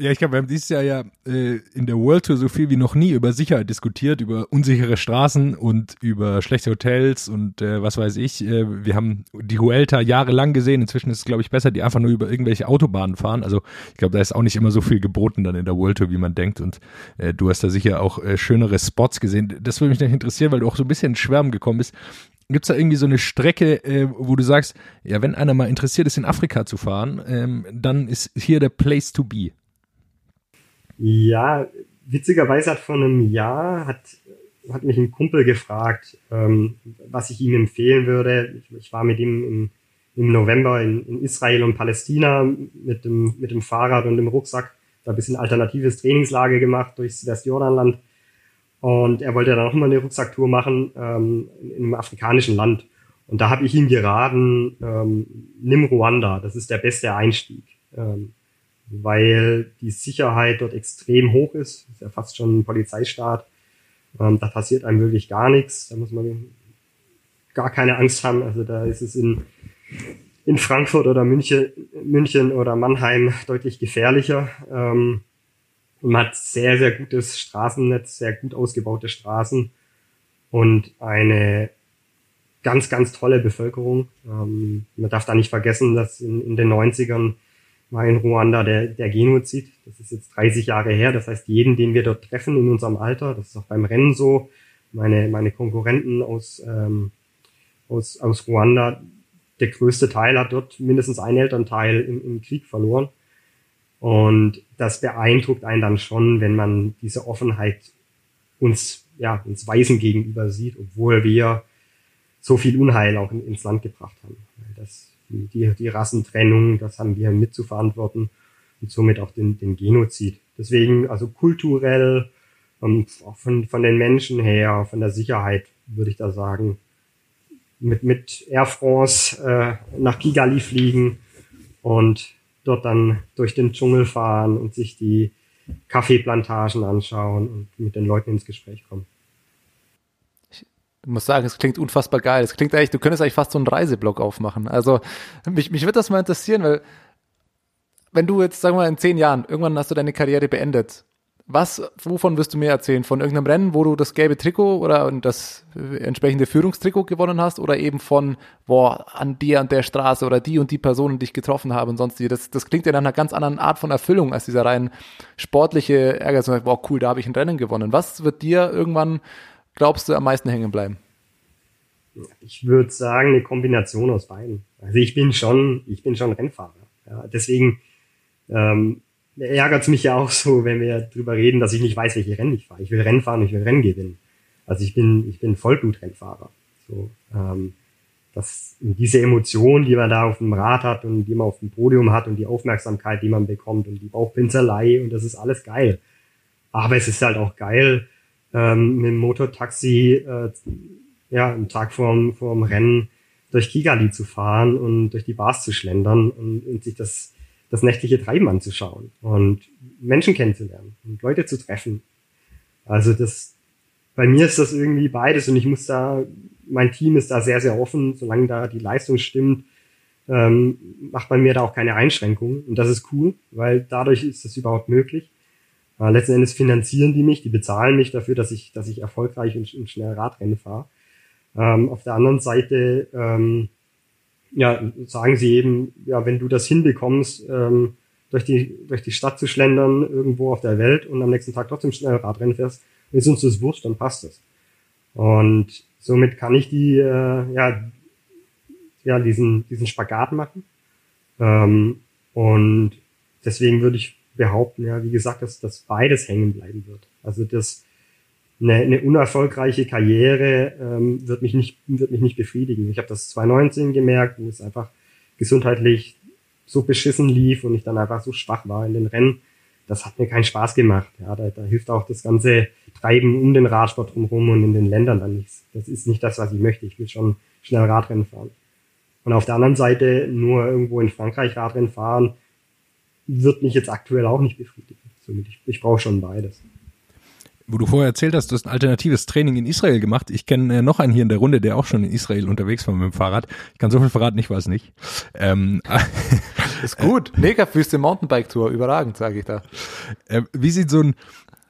Ja, ich glaube, wir haben dieses Jahr ja äh, in der World Tour so viel wie noch nie über Sicherheit diskutiert, über unsichere Straßen und über schlechte Hotels und äh, was weiß ich. Äh, wir haben die Huelta jahrelang gesehen. Inzwischen ist es, glaube ich, besser, die einfach nur über irgendwelche Autobahnen fahren. Also ich glaube, da ist auch nicht immer so viel geboten dann in der World Tour, wie man denkt. Und äh, du hast da sicher auch äh, schönere Spots gesehen. Das würde mich nicht interessieren, weil du auch so ein bisschen in Schwärmen gekommen bist. Gibt es da irgendwie so eine Strecke, äh, wo du sagst, ja, wenn einer mal interessiert ist, in Afrika zu fahren, ähm, dann ist hier der Place to be? Ja, witzigerweise hat vor einem Jahr hat, hat mich ein Kumpel gefragt, ähm, was ich ihm empfehlen würde. Ich, ich war mit ihm in, im November in, in Israel und Palästina mit dem, mit dem Fahrrad und dem Rucksack da ein bisschen alternatives Trainingslager gemacht durchs Westjordanland. Und er wollte dann auch mal eine Rucksacktour machen ähm, in einem afrikanischen Land. Und da habe ich ihm geraten, ähm, nimm Ruanda, das ist der beste Einstieg. Ähm, weil die Sicherheit dort extrem hoch ist. Das ist ja fast schon ein Polizeistaat. Ähm, da passiert einem wirklich gar nichts. Da muss man gar keine Angst haben. Also da ist es in, in Frankfurt oder München, München oder Mannheim deutlich gefährlicher. Ähm, man hat sehr, sehr gutes Straßennetz, sehr gut ausgebaute Straßen und eine ganz, ganz tolle Bevölkerung. Ähm, man darf da nicht vergessen, dass in, in den 90ern war in Ruanda der, der Genozid. Das ist jetzt 30 Jahre her. Das heißt, jeden, den wir dort treffen in unserem Alter, das ist auch beim Rennen so, meine, meine Konkurrenten aus, ähm, aus, aus Ruanda, der größte Teil hat dort mindestens ein Elternteil im, im Krieg verloren. Und das beeindruckt einen dann schon, wenn man diese Offenheit uns, ja, uns Weisen gegenüber sieht, obwohl wir so viel Unheil auch in, ins Land gebracht haben. Das, die, die Rassentrennung, das haben wir mitzuverantworten und somit auch den, den Genozid. Deswegen, also kulturell, ähm, auch von, von den Menschen her, von der Sicherheit, würde ich da sagen, mit, mit Air France äh, nach Kigali fliegen und dort dann durch den Dschungel fahren und sich die Kaffeeplantagen anschauen und mit den Leuten ins Gespräch kommen. Ich muss sagen, es klingt unfassbar geil. Es klingt eigentlich, du könntest eigentlich fast so einen Reiseblog aufmachen. Also mich, mich würde das mal interessieren, weil wenn du jetzt, sagen wir mal, in zehn Jahren, irgendwann hast du deine Karriere beendet. Was, wovon wirst du mir erzählen? Von irgendeinem Rennen, wo du das gelbe Trikot oder das entsprechende Führungstrikot gewonnen hast oder eben von, boah, an dir, an der Straße oder die und die Personen dich getroffen haben und sonst die. Das, das klingt ja nach einer ganz anderen Art von Erfüllung als dieser rein sportliche Ärger. Boah, cool, da habe ich ein Rennen gewonnen. Was wird dir irgendwann glaubst du, am meisten hängen bleiben? Ich würde sagen, eine Kombination aus beiden. Also ich bin schon, ich bin schon Rennfahrer. Ja, deswegen ähm, ärgert es mich ja auch so, wenn wir drüber reden, dass ich nicht weiß, welche Rennen ich fahre. Ich will Rennen fahren, ich will Rennen gewinnen. Also ich bin, ich bin Vollblutrennfahrer. So, ähm, das, diese Emotion, die man da auf dem Rad hat und die man auf dem Podium hat und die Aufmerksamkeit, die man bekommt und die Bauchpinselei und das ist alles geil. Aber es ist halt auch geil, ähm, mit dem Motortaxi äh, ja, einen Tag vorm, vorm Rennen durch Kigali zu fahren und durch die Bars zu schlendern und, und sich das, das nächtliche Treiben anzuschauen und Menschen kennenzulernen und Leute zu treffen. Also das, bei mir ist das irgendwie beides und ich muss da, mein Team ist da sehr, sehr offen, solange da die Leistung stimmt, ähm, macht bei mir da auch keine Einschränkungen und das ist cool, weil dadurch ist das überhaupt möglich. Äh, letzten Endes finanzieren die mich, die bezahlen mich dafür, dass ich, dass ich erfolgreich und, und schnell Radrennen fahre. Ähm, auf der anderen Seite, ähm, ja, sagen sie eben, ja, wenn du das hinbekommst, ähm, durch die, durch die Stadt zu schlendern, irgendwo auf der Welt und am nächsten Tag trotzdem schnell Radrennen fährst, ist uns das wurscht, dann passt das. Und somit kann ich die, äh, ja, ja, diesen, diesen Spagat machen. Ähm, und deswegen würde ich behaupten, ja, wie gesagt, dass, dass beides hängen bleiben wird. Also das eine, eine unerfolgreiche Karriere ähm, wird mich nicht wird mich nicht befriedigen. Ich habe das 2019 gemerkt, wo es einfach gesundheitlich so beschissen lief und ich dann einfach so schwach war in den Rennen. Das hat mir keinen Spaß gemacht. Ja, da, da hilft auch das ganze Treiben um den Radsport drumherum und in den Ländern dann nichts. Das ist nicht das, was ich möchte. Ich will schon schnell Radrennen fahren. Und auf der anderen Seite nur irgendwo in Frankreich Radrennen fahren, wird mich jetzt aktuell auch nicht befriedigen. Somit ich, ich brauche schon beides. Wo du vorher erzählt hast, du hast ein alternatives Training in Israel gemacht. Ich kenne äh, noch einen hier in der Runde, der auch schon in Israel unterwegs war mit dem Fahrrad. Ich kann so viel verraten, ich weiß nicht. Ähm, *laughs* ist gut. Mega Füße Mountainbike-Tour, überragend, sage ich da. Äh, wie sieht so ein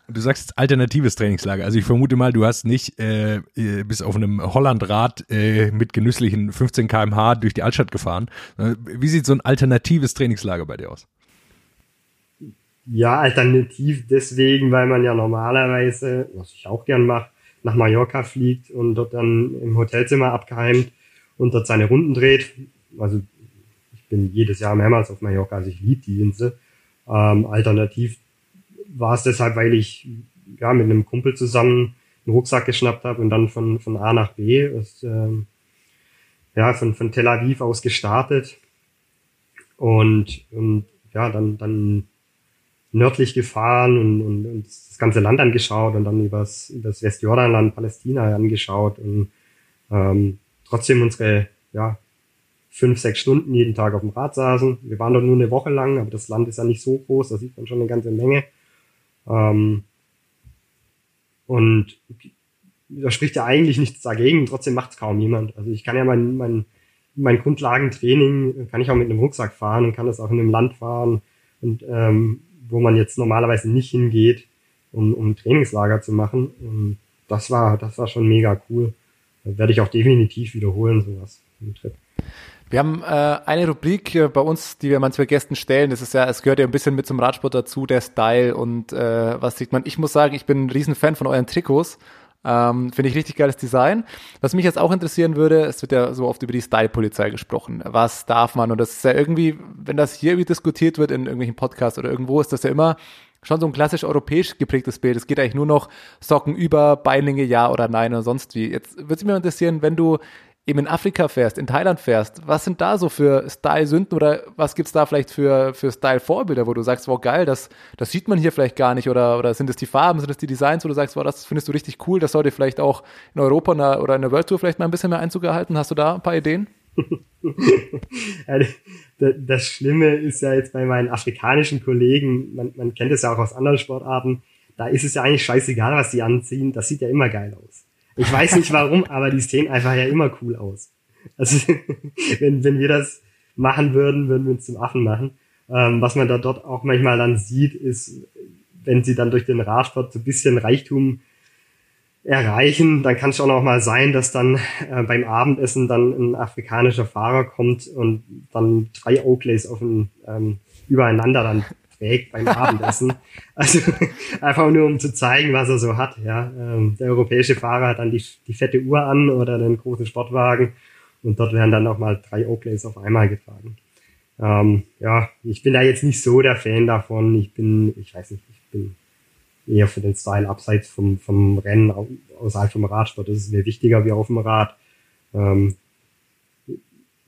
Du sagst alternatives Trainingslager. Also ich vermute mal, du hast nicht äh, äh bis auf einem Hollandrad äh, mit genüsslichen 15 km/h durch die Altstadt gefahren. Wie sieht so ein alternatives Trainingslager bei dir aus? Ja, alternativ deswegen, weil man ja normalerweise, was ich auch gern mache, nach Mallorca fliegt und dort dann im Hotelzimmer abgeheimt und dort seine Runden dreht. Also ich bin jedes Jahr mehrmals auf Mallorca, also ich liebe die Insel. Ähm, alternativ war es deshalb, weil ich ja mit einem Kumpel zusammen einen Rucksack geschnappt habe und dann von, von A nach B. Das, ähm, ja, von, von Tel Aviv aus gestartet und, und ja, dann, dann nördlich gefahren und, und, und das ganze Land angeschaut und dann übers, übers Westjordanland, Palästina angeschaut und ähm, trotzdem unsere ja, fünf, sechs Stunden jeden Tag auf dem Rad saßen. Wir waren dort nur eine Woche lang, aber das Land ist ja nicht so groß, da sieht man schon eine ganze Menge. Ähm, und da spricht ja eigentlich nichts dagegen, trotzdem macht es kaum jemand. Also ich kann ja mein, mein, mein Grundlagentraining, kann ich auch mit einem Rucksack fahren und kann das auch in einem Land fahren und ähm, wo man jetzt normalerweise nicht hingeht, um, um Trainingslager zu machen. Und das war, das war schon mega cool. Da werde ich auch definitiv wiederholen, sowas im Trip. Wir haben äh, eine Rubrik äh, bei uns, die wir manchmal Gästen stellen. Das ist ja, es gehört ja ein bisschen mit zum Radsport dazu, der Style und äh, was sieht man. Ich muss sagen, ich bin ein Riesenfan von euren Trikots. Ähm, Finde ich richtig geiles Design. Was mich jetzt auch interessieren würde, es wird ja so oft über die Style-Polizei gesprochen. Was darf man? Und das ist ja irgendwie, wenn das hier irgendwie diskutiert wird in irgendwelchen Podcasts oder irgendwo, ist das ja immer schon so ein klassisch europäisch geprägtes Bild. Es geht eigentlich nur noch Socken über, Beinlinge ja oder nein oder sonst wie. Jetzt würde es mich interessieren, wenn du eben in Afrika fährst, in Thailand fährst, was sind da so für Style-Sünden oder was gibt's da vielleicht für, für Style-Vorbilder, wo du sagst, wow, geil, das, das sieht man hier vielleicht gar nicht oder, oder sind es die Farben, sind es die Designs, wo du sagst, wow, das findest du richtig cool, das sollte vielleicht auch in Europa oder in der World Tour vielleicht mal ein bisschen mehr Einzug erhalten. Hast du da ein paar Ideen? *laughs* das Schlimme ist ja jetzt bei meinen afrikanischen Kollegen, man, man kennt es ja auch aus anderen Sportarten, da ist es ja eigentlich scheißegal, was die anziehen, das sieht ja immer geil aus. Ich weiß nicht warum, aber die sehen einfach ja immer cool aus. Also *laughs* wenn, wenn wir das machen würden, würden wir uns zum Affen machen. Ähm, was man da dort auch manchmal dann sieht, ist, wenn sie dann durch den Radsport so ein bisschen Reichtum erreichen, dann kann es auch noch mal sein, dass dann äh, beim Abendessen dann ein afrikanischer Fahrer kommt und dann drei Oakleys auf ein, ähm, übereinander dann trägt beim Abendessen. *laughs* Also einfach nur um zu zeigen, was er so hat. Ja, ähm, der europäische Fahrer hat dann die, die fette Uhr an oder den großen Sportwagen und dort werden dann auch mal drei Oakleys auf einmal getragen. Ähm, ja, ich bin da jetzt nicht so der Fan davon. Ich bin, ich weiß nicht, ich bin eher für den Style abseits vom, vom Rennen, außerhalb vom Radsport. Das ist mir wichtiger wie auf dem Rad. Ähm,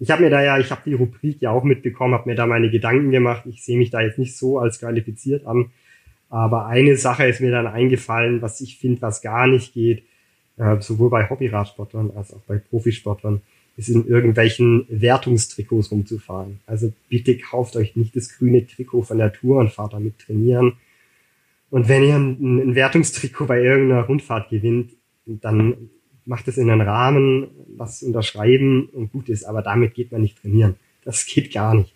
ich habe mir da ja, ich habe die Rubrik ja auch mitbekommen, habe mir da meine Gedanken gemacht. Ich sehe mich da jetzt nicht so als qualifiziert an. Aber eine Sache ist mir dann eingefallen, was ich finde, was gar nicht geht, äh, sowohl bei Hobbyradsportlern als auch bei Profisportlern, ist in irgendwelchen Wertungstrikots rumzufahren. Also bitte kauft euch nicht das grüne Trikot von der Tour und fahrt damit trainieren. Und wenn ihr ein, ein Wertungstrikot bei irgendeiner Rundfahrt gewinnt, dann macht es in einen Rahmen, was unterschreiben und gut ist, aber damit geht man nicht trainieren. Das geht gar nicht.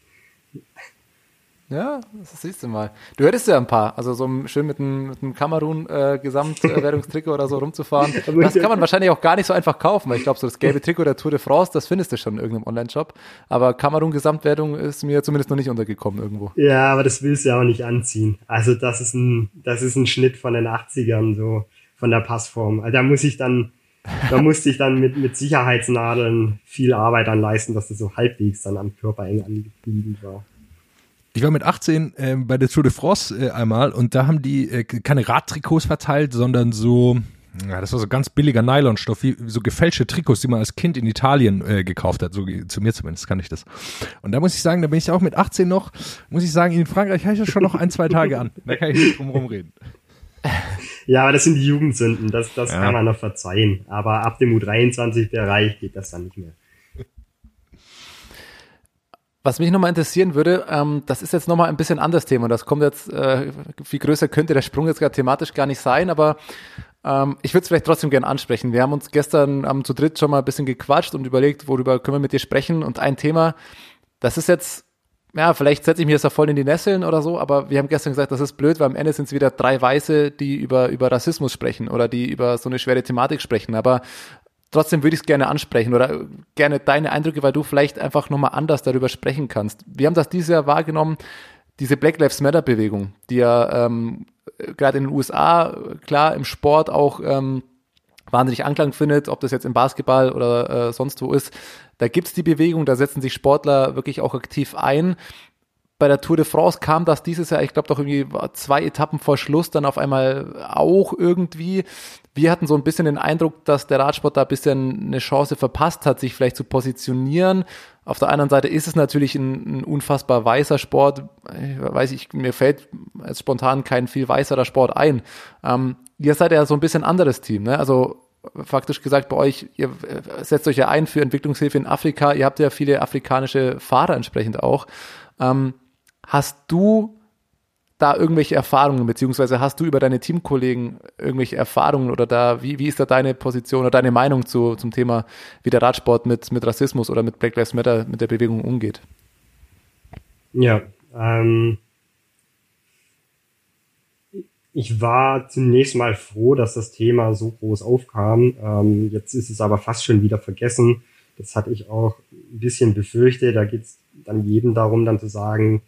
Ja, das siehst du mal. Du hättest ja ein paar, also so schön mit einem, mit einem Kamerun-Gesamtwertungstrikot äh, oder so rumzufahren. *laughs* Das kann man wahrscheinlich auch gar nicht so einfach kaufen, weil ich glaube, so das gelbe Trikot der Tour de France, das findest du schon in irgendeinem Online-Shop. Aber Kamerun-Gesamtwertung ist mir zumindest noch nicht untergekommen irgendwo. Ja, aber das willst du ja auch nicht anziehen. Also das ist ein, das ist ein Schnitt von den 80ern, so von der Passform. Also da muss ich dann da musste ich dann mit, mit Sicherheitsnadeln viel Arbeit anleisten, dass das so halbwegs dann am Körper eng angeblieben war. Ich war mit 18 äh, bei der Tour de France äh, einmal und da haben die äh, keine Radtrikots verteilt, sondern so, ja, das war so ganz billiger Nylonstoff, wie so gefälschte Trikots, die man als Kind in Italien äh, gekauft hat. So zu mir zumindest kann ich das. Und da muss ich sagen, da bin ich auch mit 18 noch, muss ich sagen, in Frankreich habe ich das schon noch ein, zwei Tage an. Da kann ich nicht drum reden. *laughs* Ja, aber das sind die Jugendsünden, das, das ja. kann man noch verzeihen. Aber ab dem U23-Bereich geht das dann nicht mehr. Was mich nochmal interessieren würde, ähm, das ist jetzt nochmal ein bisschen anderes Thema. Das kommt jetzt, äh, viel größer könnte der Sprung jetzt gerade thematisch gar nicht sein, aber ähm, ich würde es vielleicht trotzdem gerne ansprechen. Wir haben uns gestern ähm, zu dritt schon mal ein bisschen gequatscht und überlegt, worüber können wir mit dir sprechen. Und ein Thema, das ist jetzt ja, vielleicht setze ich mir jetzt da voll in die Nesseln oder so, aber wir haben gestern gesagt, das ist blöd, weil am Ende sind es wieder drei Weiße, die über, über Rassismus sprechen oder die über so eine schwere Thematik sprechen. Aber trotzdem würde ich es gerne ansprechen oder gerne deine Eindrücke, weil du vielleicht einfach nochmal anders darüber sprechen kannst. Wir haben das dieses Jahr wahrgenommen, diese Black Lives Matter Bewegung, die ja ähm, gerade in den USA, klar, im Sport auch ähm, wahnsinnig Anklang findet, ob das jetzt im Basketball oder äh, sonst wo ist. Da gibt's die Bewegung, da setzen sich Sportler wirklich auch aktiv ein. bei der Tour de France kam das dieses Jahr, ich glaube doch irgendwie zwei Etappen vor Schluss dann auf einmal auch irgendwie. Wir hatten so ein bisschen den Eindruck, dass der Radsport da ein bisschen eine Chance verpasst hat, sich vielleicht zu positionieren. Auf der anderen Seite ist es natürlich ein, ein unfassbar weißer Sport. Ich weiß ich, mir fällt als spontan kein viel weißerer Sport ein. Ähm, ihr seid ja so ein bisschen anderes Team, ne? Also faktisch gesagt bei euch, ihr setzt euch ja ein für Entwicklungshilfe in Afrika. Ihr habt ja viele afrikanische Fahrer entsprechend auch. Ähm, Hast du da irgendwelche Erfahrungen, beziehungsweise hast du über deine Teamkollegen irgendwelche Erfahrungen oder da, wie, wie ist da deine Position oder deine Meinung zu, zum Thema, wie der Radsport mit, mit Rassismus oder mit Black Lives Matter, mit der Bewegung umgeht? Ja, ähm, ich war zunächst mal froh, dass das Thema so groß aufkam. Ähm, jetzt ist es aber fast schon wieder vergessen. Das hatte ich auch ein bisschen befürchtet. Da geht es dann jedem darum, dann zu sagen,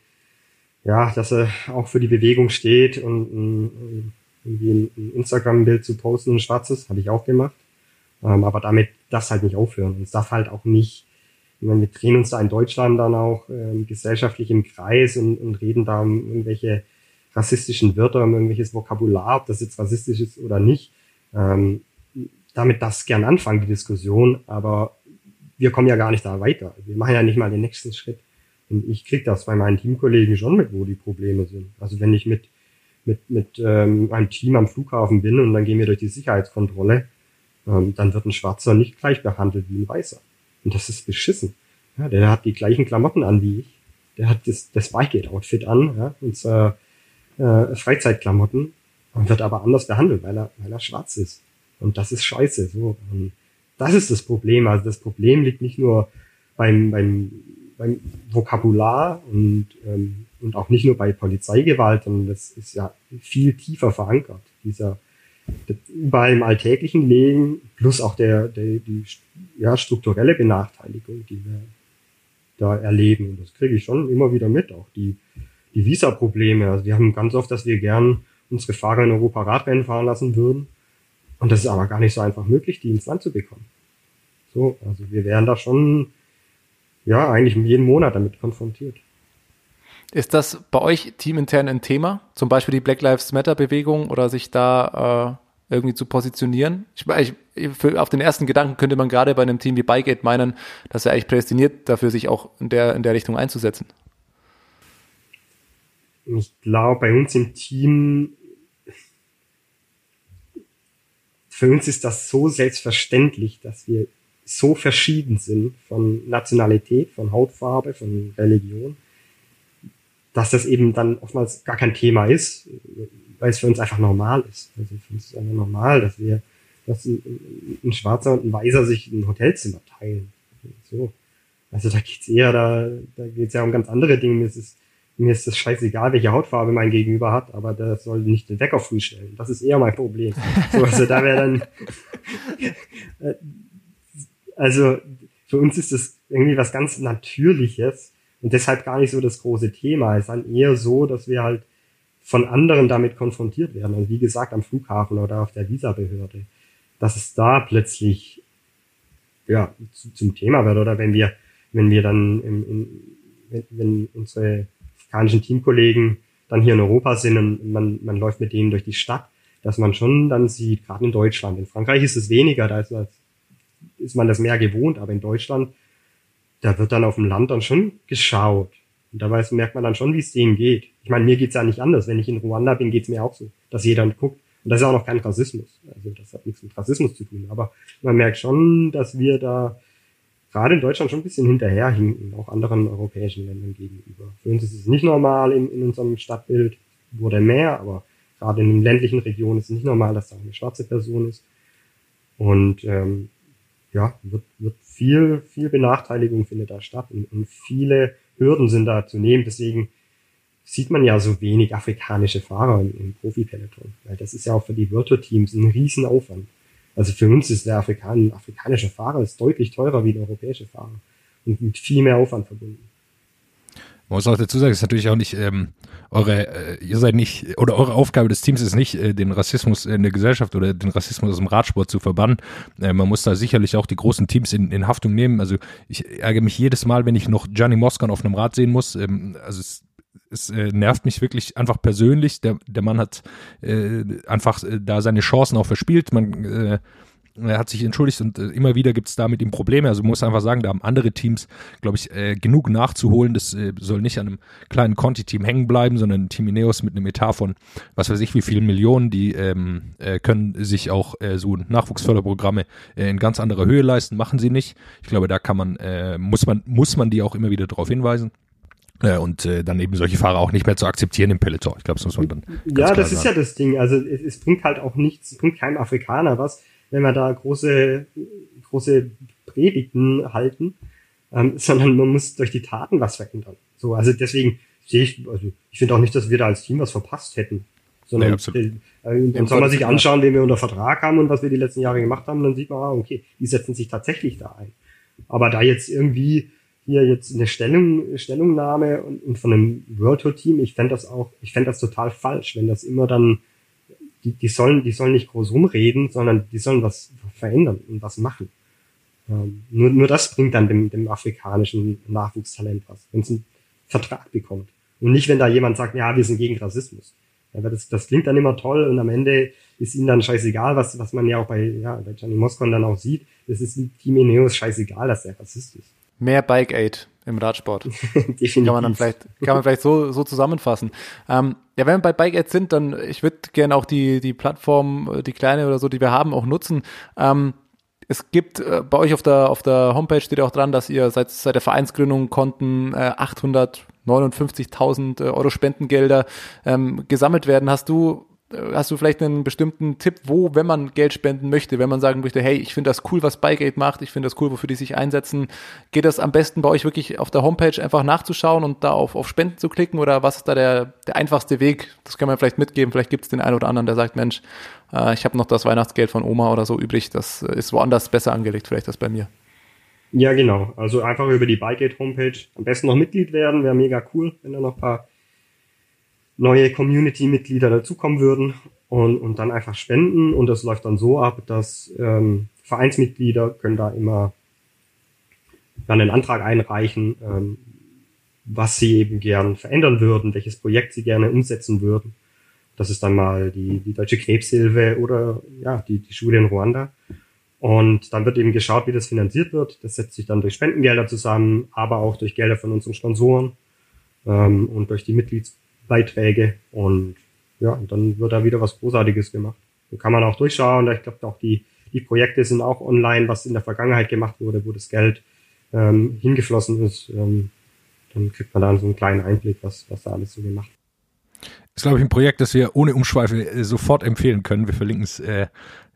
ja, dass er auch für die Bewegung steht und ein, irgendwie ein Instagram-Bild zu posten, ein schwarzes, habe ich auch gemacht. Ähm, aber damit das halt nicht aufhören. Und es darf halt auch nicht, ich meine, wir drehen uns da in Deutschland dann auch ähm, gesellschaftlich im Kreis und, und reden da um irgendwelche rassistischen Wörter, um irgendwelches Vokabular, ob das jetzt rassistisch ist oder nicht. Ähm, damit das gern anfangen, die Diskussion, aber wir kommen ja gar nicht da weiter. Wir machen ja nicht mal den nächsten Schritt. Und ich kriege das bei meinen Teamkollegen schon mit, wo die Probleme sind. Also wenn ich mit, mit, mit ähm, einem Team am Flughafen bin und dann gehen wir durch die Sicherheitskontrolle, ähm, dann wird ein Schwarzer nicht gleich behandelt wie ein Weißer. Und das ist beschissen. Ja, der hat die gleichen Klamotten an wie ich. Der hat das, das Bikegate-Outfit an, ja, und zwar äh, Freizeitklamotten und wird aber anders behandelt, weil er, weil er schwarz ist. Und das ist scheiße. So. Und das ist das Problem. Also das Problem liegt nicht nur beim, beim beim Vokabular und, ähm, und auch nicht nur bei Polizeigewalt, sondern das ist ja viel tiefer verankert. Dieser überall im alltäglichen Leben plus auch der, der die ja, strukturelle Benachteiligung, die wir da erleben. Und das kriege ich schon immer wieder mit, auch die, die Visa-Probleme. Also wir haben ganz oft, dass wir gern unsere Fahrer in Europa Radrennen fahren lassen würden. Und das ist aber gar nicht so einfach möglich, die ins Land zu bekommen. So, also wir wären da schon ja, eigentlich jeden Monat damit konfrontiert. Ist das bei euch teamintern ein Thema? Zum Beispiel die Black Lives Matter Bewegung oder sich da äh, irgendwie zu positionieren? Ich, ich, für, auf den ersten Gedanken könnte man gerade bei einem Team wie Bikegate meinen, dass er eigentlich prädestiniert dafür, sich auch in der, in der Richtung einzusetzen. Ich glaube, bei uns im Team, für uns ist das so selbstverständlich, dass wir so verschieden sind von Nationalität, von Hautfarbe, von Religion, dass das eben dann oftmals gar kein Thema ist, weil es für uns einfach normal ist. Also für uns ist es einfach normal, dass wir, dass ein, ein Schwarzer und ein Weißer sich ein Hotelzimmer teilen. So. Also da geht's eher, da, da geht's ja um ganz andere Dinge. Mir ist es, mir ist es scheißegal, welche Hautfarbe mein Gegenüber hat, aber das soll nicht den Wecker früh stellen. Das ist eher mein Problem. So, also da wäre dann, *laughs* äh, also für uns ist das irgendwie was ganz Natürliches und deshalb gar nicht so das große Thema. Es ist dann eher so, dass wir halt von anderen damit konfrontiert werden. Und wie gesagt, am Flughafen oder auf der Visabehörde, dass es da plötzlich ja, zu, zum Thema wird. Oder wenn wir, wenn wir dann, im, in, wenn, wenn unsere afrikanischen Teamkollegen dann hier in Europa sind und man, man läuft mit denen durch die Stadt, dass man schon dann sieht, gerade in Deutschland, in Frankreich ist es weniger, da ist das ist man das mehr gewohnt, aber in Deutschland, da wird dann auf dem Land dann schon geschaut. Und da weiß, merkt man dann schon, wie es denen geht. Ich meine, mir geht's ja nicht anders. Wenn ich in Ruanda bin, geht's mir auch so, dass jeder guckt. Und das ist auch noch kein Rassismus. Also das hat nichts mit Rassismus zu tun. Aber man merkt schon, dass wir da gerade in Deutschland schon ein bisschen hinterherhinken, auch anderen europäischen Ländern gegenüber. Für uns ist es nicht normal in, in unserem Stadtbild, wurde mehr, aber gerade in den ländlichen Regionen ist es nicht normal, dass da eine schwarze Person ist. Und ähm, ja, wird, wird viel, viel Benachteiligung findet da statt und, und viele Hürden sind da zu nehmen. Deswegen sieht man ja so wenig afrikanische Fahrer im, im Profi-Peloton, weil das ist ja auch für die Virtual-Teams ein Riesenaufwand. Also für uns ist der Afrikan afrikanische Fahrer ist deutlich teurer wie der europäische Fahrer und mit viel mehr Aufwand verbunden. Man muss auch dazu sagen, es ist natürlich auch nicht ähm, eure, äh, ihr seid nicht, oder eure Aufgabe des Teams ist nicht, äh, den Rassismus in der Gesellschaft oder den Rassismus aus dem Radsport zu verbannen. Äh, man muss da sicherlich auch die großen Teams in, in Haftung nehmen. Also ich ärgere mich jedes Mal, wenn ich noch Gianni Moskan auf einem Rad sehen muss. Ähm, also es es äh, nervt mich wirklich einfach persönlich. Der, der Mann hat äh, einfach äh, da seine Chancen auch verspielt. Man äh, er hat sich entschuldigt und äh, immer wieder gibt es da mit ihm Probleme. Also muss einfach sagen, da haben andere Teams, glaube ich, äh, genug nachzuholen. Das äh, soll nicht an einem kleinen Conti-Team hängen bleiben, sondern Team Ineos mit einem Etat von was weiß ich wie vielen Millionen, die ähm, äh, können sich auch äh, so Nachwuchsförderprogramme äh, in ganz anderer Höhe leisten, machen sie nicht. Ich glaube, da kann man, äh, muss man, muss man die auch immer wieder darauf hinweisen. Äh, und äh, dann eben solche Fahrer auch nicht mehr zu akzeptieren im Peloton. Ich glaube, das muss man dann. Ja, das ist ja das Ding. Also es, es bringt halt auch nichts, es bringt keinem Afrikaner was, wenn wir da große, große Predigten halten, ähm, *laughs* sondern man muss durch die Taten was verändern. So, also deswegen sehe ich, also ich finde auch nicht, dass wir da als Team was verpasst hätten. Sondern Nee, äh, dann soll man sich anschauen, wen wir unter Vertrag haben und was wir die letzten Jahre gemacht haben, dann sieht man, ah, okay, die setzen sich tatsächlich da ein. Aber da jetzt irgendwie hier jetzt eine Stellung, Stellungnahme und, und von einem World Tour Team, ich fände das auch, ich fände das total falsch, wenn das immer dann die, die sollen, die sollen nicht groß rumreden, sondern die sollen was verändern und was machen. Ähm, nur, nur das bringt dann dem, dem afrikanischen Nachwuchstalent was, wenn es einen Vertrag bekommt. Und nicht, wenn da jemand sagt, ja, wir sind gegen Rassismus. Ja, das, das klingt dann immer toll und am Ende ist ihnen dann scheißegal, was, was man ja auch bei, ja, bei Gianni Moscon dann auch sieht. Es ist Team Ineos scheißegal, dass der Rassist ist. Mehr Bike Aid im Radsport. *laughs* Kann man dann vielleicht, kann man vielleicht so, so zusammenfassen. Ähm, ja, wenn wir bei Bike Aid sind, dann, ich würde gerne auch die, die Plattform, äh, die kleine oder so, die wir haben, auch nutzen. Ähm, es gibt äh, bei euch auf der, auf der Homepage steht auch dran, dass ihr seit, seit der Vereinsgründung Konten äh, 859.000 Euro Spendengelder ähm, gesammelt werden. Hast du äh, Hast du vielleicht einen bestimmten Tipp, wo, wenn man Geld spenden möchte, wenn man sagen möchte, hey, ich finde das cool, was Bikeaid macht, ich finde das cool, wofür die sich einsetzen, geht das am besten bei euch wirklich auf der Homepage einfach nachzuschauen und da auf, auf Spenden zu klicken oder was ist da der, der einfachste Weg? Das kann man vielleicht mitgeben, vielleicht gibt es den einen oder anderen, der sagt, Mensch, äh, ich habe noch das Weihnachtsgeld von Oma oder so übrig, das ist woanders besser angelegt, vielleicht als bei mir. Ja, genau. Also einfach über die Bikeaid Homepage. Am besten noch Mitglied werden, wäre mega cool, wenn da noch ein paar neue Community-Mitglieder dazukommen würden und, und dann einfach spenden. Und das läuft dann so ab, dass ähm, Vereinsmitglieder können da immer dann einen Antrag einreichen, ähm, was sie eben gern verändern würden, welches Projekt sie gerne umsetzen würden. Das ist dann mal die, die Deutsche Krebshilfe oder ja, die, die Schule in Ruanda. Und dann wird eben geschaut, wie das finanziert wird. Das setzt sich dann durch Spendengelder zusammen, aber auch durch Gelder von unseren Sponsoren ähm, und durch die Mitgliedsbeiträge. Und ja, und dann wird da wieder was Großartiges gemacht. So kann man auch durchschauen. Ich glaube, auch die, die Projekte sind auch online, was in der Vergangenheit gemacht wurde, wo das Geld ähm, hingeflossen ist. Ähm, dann kriegt man da so einen kleinen Einblick, was, was da alles so gemacht wird. ist, glaube ich, ein Projekt, das wir ohne Umschweife äh, sofort empfehlen können. Wir verlinken es äh,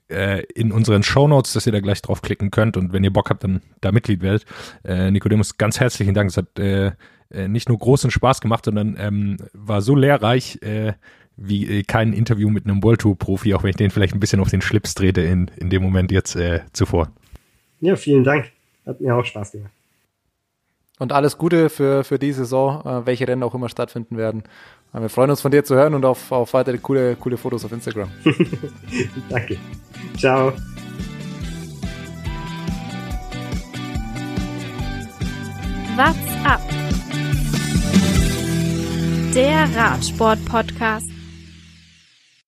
äh, in unseren Shownotes, dass ihr da gleich draufklicken könnt und wenn ihr Bock habt, dann da Mitglied werdet. Äh, Nicodemus, ganz herzlichen Dank. Es hat äh, nicht nur großen Spaß gemacht, sondern ähm, war so lehrreich äh, wie äh, kein Interview mit einem World Tour Profi, auch wenn ich den vielleicht ein bisschen auf den Schlips trete in, in dem Moment jetzt äh, zuvor. Ja, vielen Dank. Hat mir auch Spaß gemacht. Und alles Gute für, für die Saison, äh, welche Rennen auch immer stattfinden werden. Wir freuen uns von dir zu hören und auf, auf weitere coole, coole Fotos auf Instagram. *laughs* Danke. Ciao. What's up? Der Radsport-Podcast.